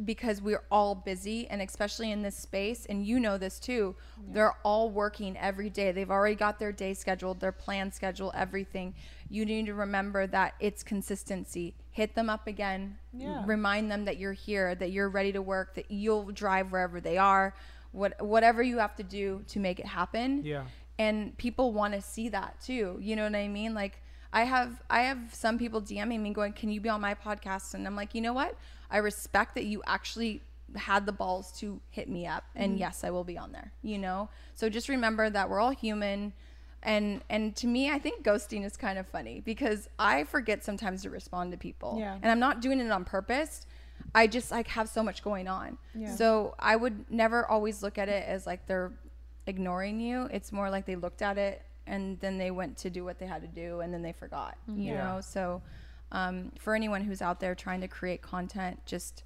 because we're all busy, and especially in this space, and you know this too. They're all working every day. They've already got their day scheduled, their plan schedule, everything. You need to remember that it's consistency. Hit them up again. Yeah. Remind them that you're here, that you're ready to work, that you'll drive wherever they are. What, whatever you have to do to make it happen Yeah. and people want to see that too you know what i mean like i have i have some people dming me going can you be on my podcast and i'm like you know what i respect that you actually had the balls to hit me up and mm-hmm. yes i will be on there you know so just remember that we're all human and and to me i think ghosting is kind of funny because i forget sometimes to respond to people Yeah. and i'm not doing it on purpose i just like have so much going on Yeah. so i would never always look at it as like they're ignoring you. It's more like they looked at it and then they went to do what they had to do and then they forgot, you mm-hmm. Yeah. know? So um, for anyone who's out there trying to create content, just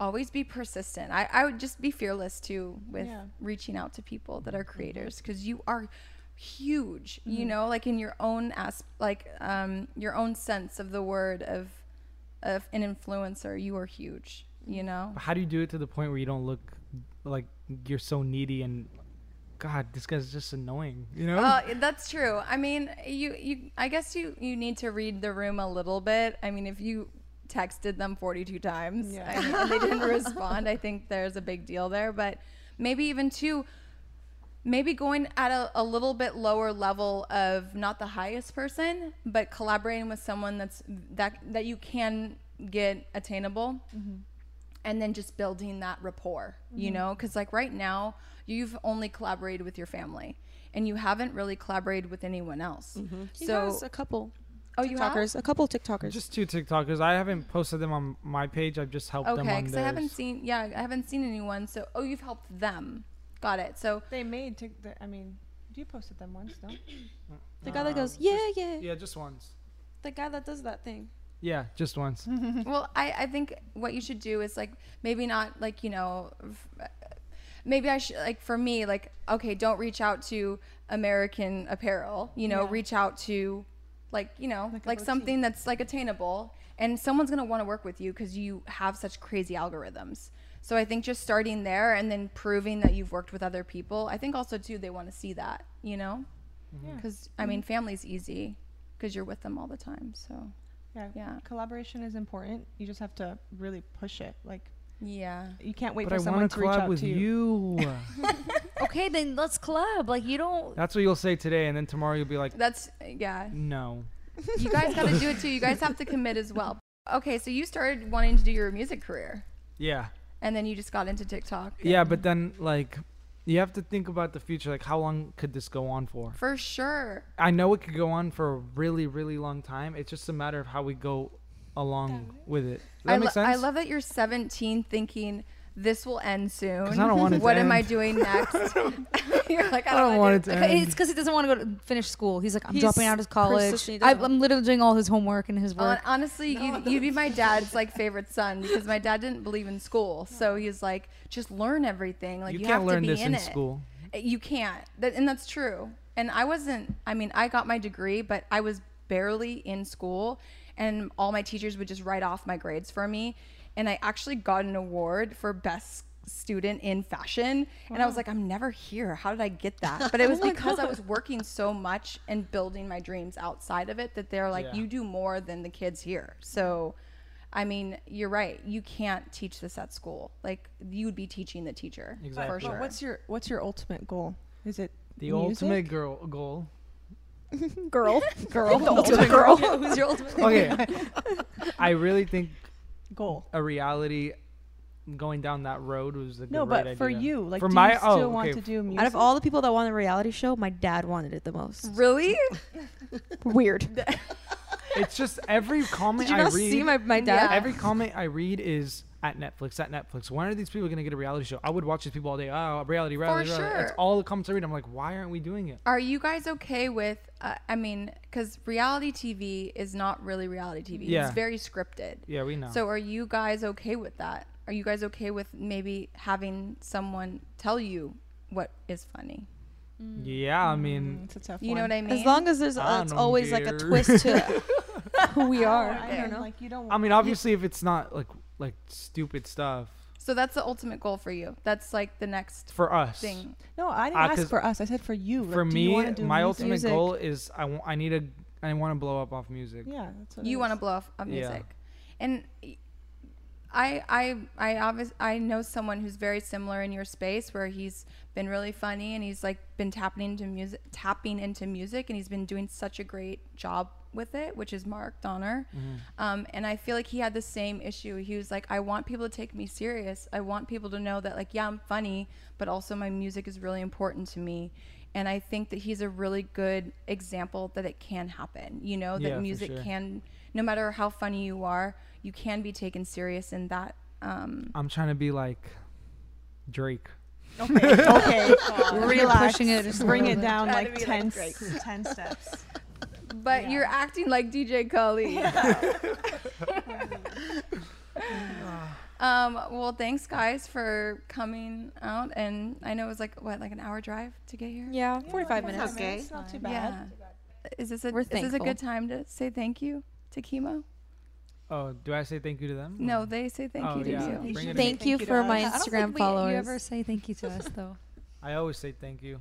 always be persistent. I, I would just be fearless too with Yeah. reaching out to people that are creators because you are huge, you Mm-hmm. know, like in your own as like um, your own sense of the word of of an influencer, you are huge, you know. How do you do it to the point where you don't look like you're so needy and God, this guy's just annoying, you know? Uh, that's true. I mean, you, you, I guess you, you need to read the room a little bit. I mean, if you texted them 42 times Yeah. I mean, and they didn't respond, I think there's a big deal there. But maybe even two, maybe going at a, a little bit lower level of not the highest person, but collaborating with someone that's that that you can get attainable and then just building that rapport, you know? Because, like, right now, you've only collaborated with your family and you haven't really collaborated with anyone else. He So, has a couple oh, you have? A couple TikTokers. Just two TikTokers. I haven't posted them on my page. I've just helped them Okay, because I haven't seen, yeah, I haven't seen anyone. So, oh, you've helped them. Got it. So, They made. Tic- the, I mean, you posted them once, no? the guy that Um, goes, just- yeah, yeah, Yeah, just once. The guy that does that thing. Yeah, just once. well, I, I think what you should do is like maybe not like you know, f- maybe I should like for me like okay, don't reach out to American Apparel. You know, Yeah. reach out to like you know Like like, a something that's like attainable, and someone's gonna want to work with you because you have such crazy algorithms. So I think just starting there and then proving that you've worked with other people. I think also too they want to see that. You know, mm-hmm. Yeah. because I mean mm-hmm. family's easy because you're with them all the time. So Yeah. Yeah. Collaboration is important. You just have to really push it. Like yeah. you can't wait but I for someone to to reach out with to you. you. Okay, then let's club. Like you don't. That's what you'll say today, and then tomorrow you'll be like, That's yeah. no. You guys got to do it too. You guys have to commit as well. Okay, so you started wanting to do your music career, Yeah. and then you just got into TikTok. Yeah, but then like, you have to think about the future. Like, how long could this go on for? For sure. I know it could go on for a really, really long time. It's just a matter of how we go along with it. Does that I, make lo- sense? I love that you're 17 thinking this will end soon. 'Cause I don't want it to What am I end. doing next? you're like, I I don't, don't wanna want it to Okay, end. it's because he doesn't want to go to finish school. He's like, I'm He's dropping out of college. persistently I, doesn't. I'm literally doing all his homework and his Hon- work. honestly, you, you'd be my dad's like favorite son because my dad didn't believe in school, so he's like, just learn everything. Like you, you, can't have learn to be this in, in it. school. Eh, you can't. That, and that's true. And I wasn't, I mean, I got my degree, but I was barely in school. And all my teachers would just write off my grades for me. And I actually got an award for best student in fashion. And I was like, I'm never here. How did I get that? But it was oh because I was working so much and building my dreams outside of it that they're like, Yeah. you do more than the kids here. So. I mean, you're right. You can't teach this at school. Like you would be teaching the teacher Exactly. for But sure. what's your what's your ultimate goal? Is it The music? ultimate girl goal. Girl. girl? the ultimate girl. Who's your ultimate? Okay. I really think goal. a reality going down that road was a No, great but for idea. you, like, for do my you still oh, want okay. to do music? Out of all the people that wanted a reality show, my dad wanted it the most. really? Weird. It's just every comment Did you I not read. see my, my dad? Yeah. every comment I read is at Netflix, at Netflix. When are these people gonna get a reality show? I would watch these people all day. Oh, reality, reality, reality. That's sure. all the comments I read. I'm like, why aren't we doing it? Are you guys okay with? Uh, I mean, because reality TV is not really reality TV. Yeah. It's very scripted. Yeah, we know. So are you guys okay with that? Are you guys okay with maybe having someone tell you what is funny? yeah, I mean, It's a tough You know what I mean? As long as there's I uh, it's don't always like a twist to who we are. I I don't mean, know. Like you don't. I mean, obviously, if it's not like like stupid stuff so that's the ultimate goal for you. That's like the next for us. thing. no, I didn't uh, ask 'cause for us. I said for you. Like, For do you me, wanna do my music? ultimate Music. goal is I want I need a I want to blow up off music. Yeah, that's what it you want to blow up off of Yeah. music and I, I, I obviously I know someone who's very similar in your space where he's been really funny and he's like been tapping into music, tapping into music, and he's been doing such a great job with it, which is Mark Donner. Um, and I feel like he had the same issue. He was like, I want people to take me serious. I want people to know that like, yeah, I'm funny, but also my music is really important to me. And I think that he's a really good example that it can happen. You know, that Yeah, music sure. can, no matter how funny you are, you can be taken serious in that. Um, I'm trying to be like Drake. Okay, okay. Really Relax. pushing it just Bring it down like 10, like 10 steps. but you're acting like DJ Khaled. um, well, thanks guys for coming out, and I know it was like what, like an hour drive to get here. Yeah, 45 It's minutes. okay. It's not too bad. Yeah. Is this a We're is this a good time to say thank you to Kimo? Oh, do I say thank you to them? No, they say thank Oh, you to yeah. you. Bring it in. Thank you Thank you for to my us. I don't Instagram think we, followers. you ever say thank you to us though. I always say thank you.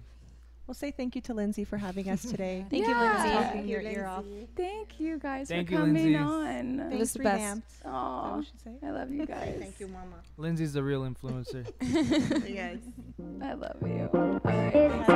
We'll say thank you to Lindsay for having us today. Thank you, Lindsay. Talking Thank your you, ear off. Lindsay. Thank you guys Thank for you, coming Lindsay. on. It was Thanks, the best. revamped. Aw, you? I love you guys. Thank you, Mama. Lindsay's the real influencer. yes. I love you. All right.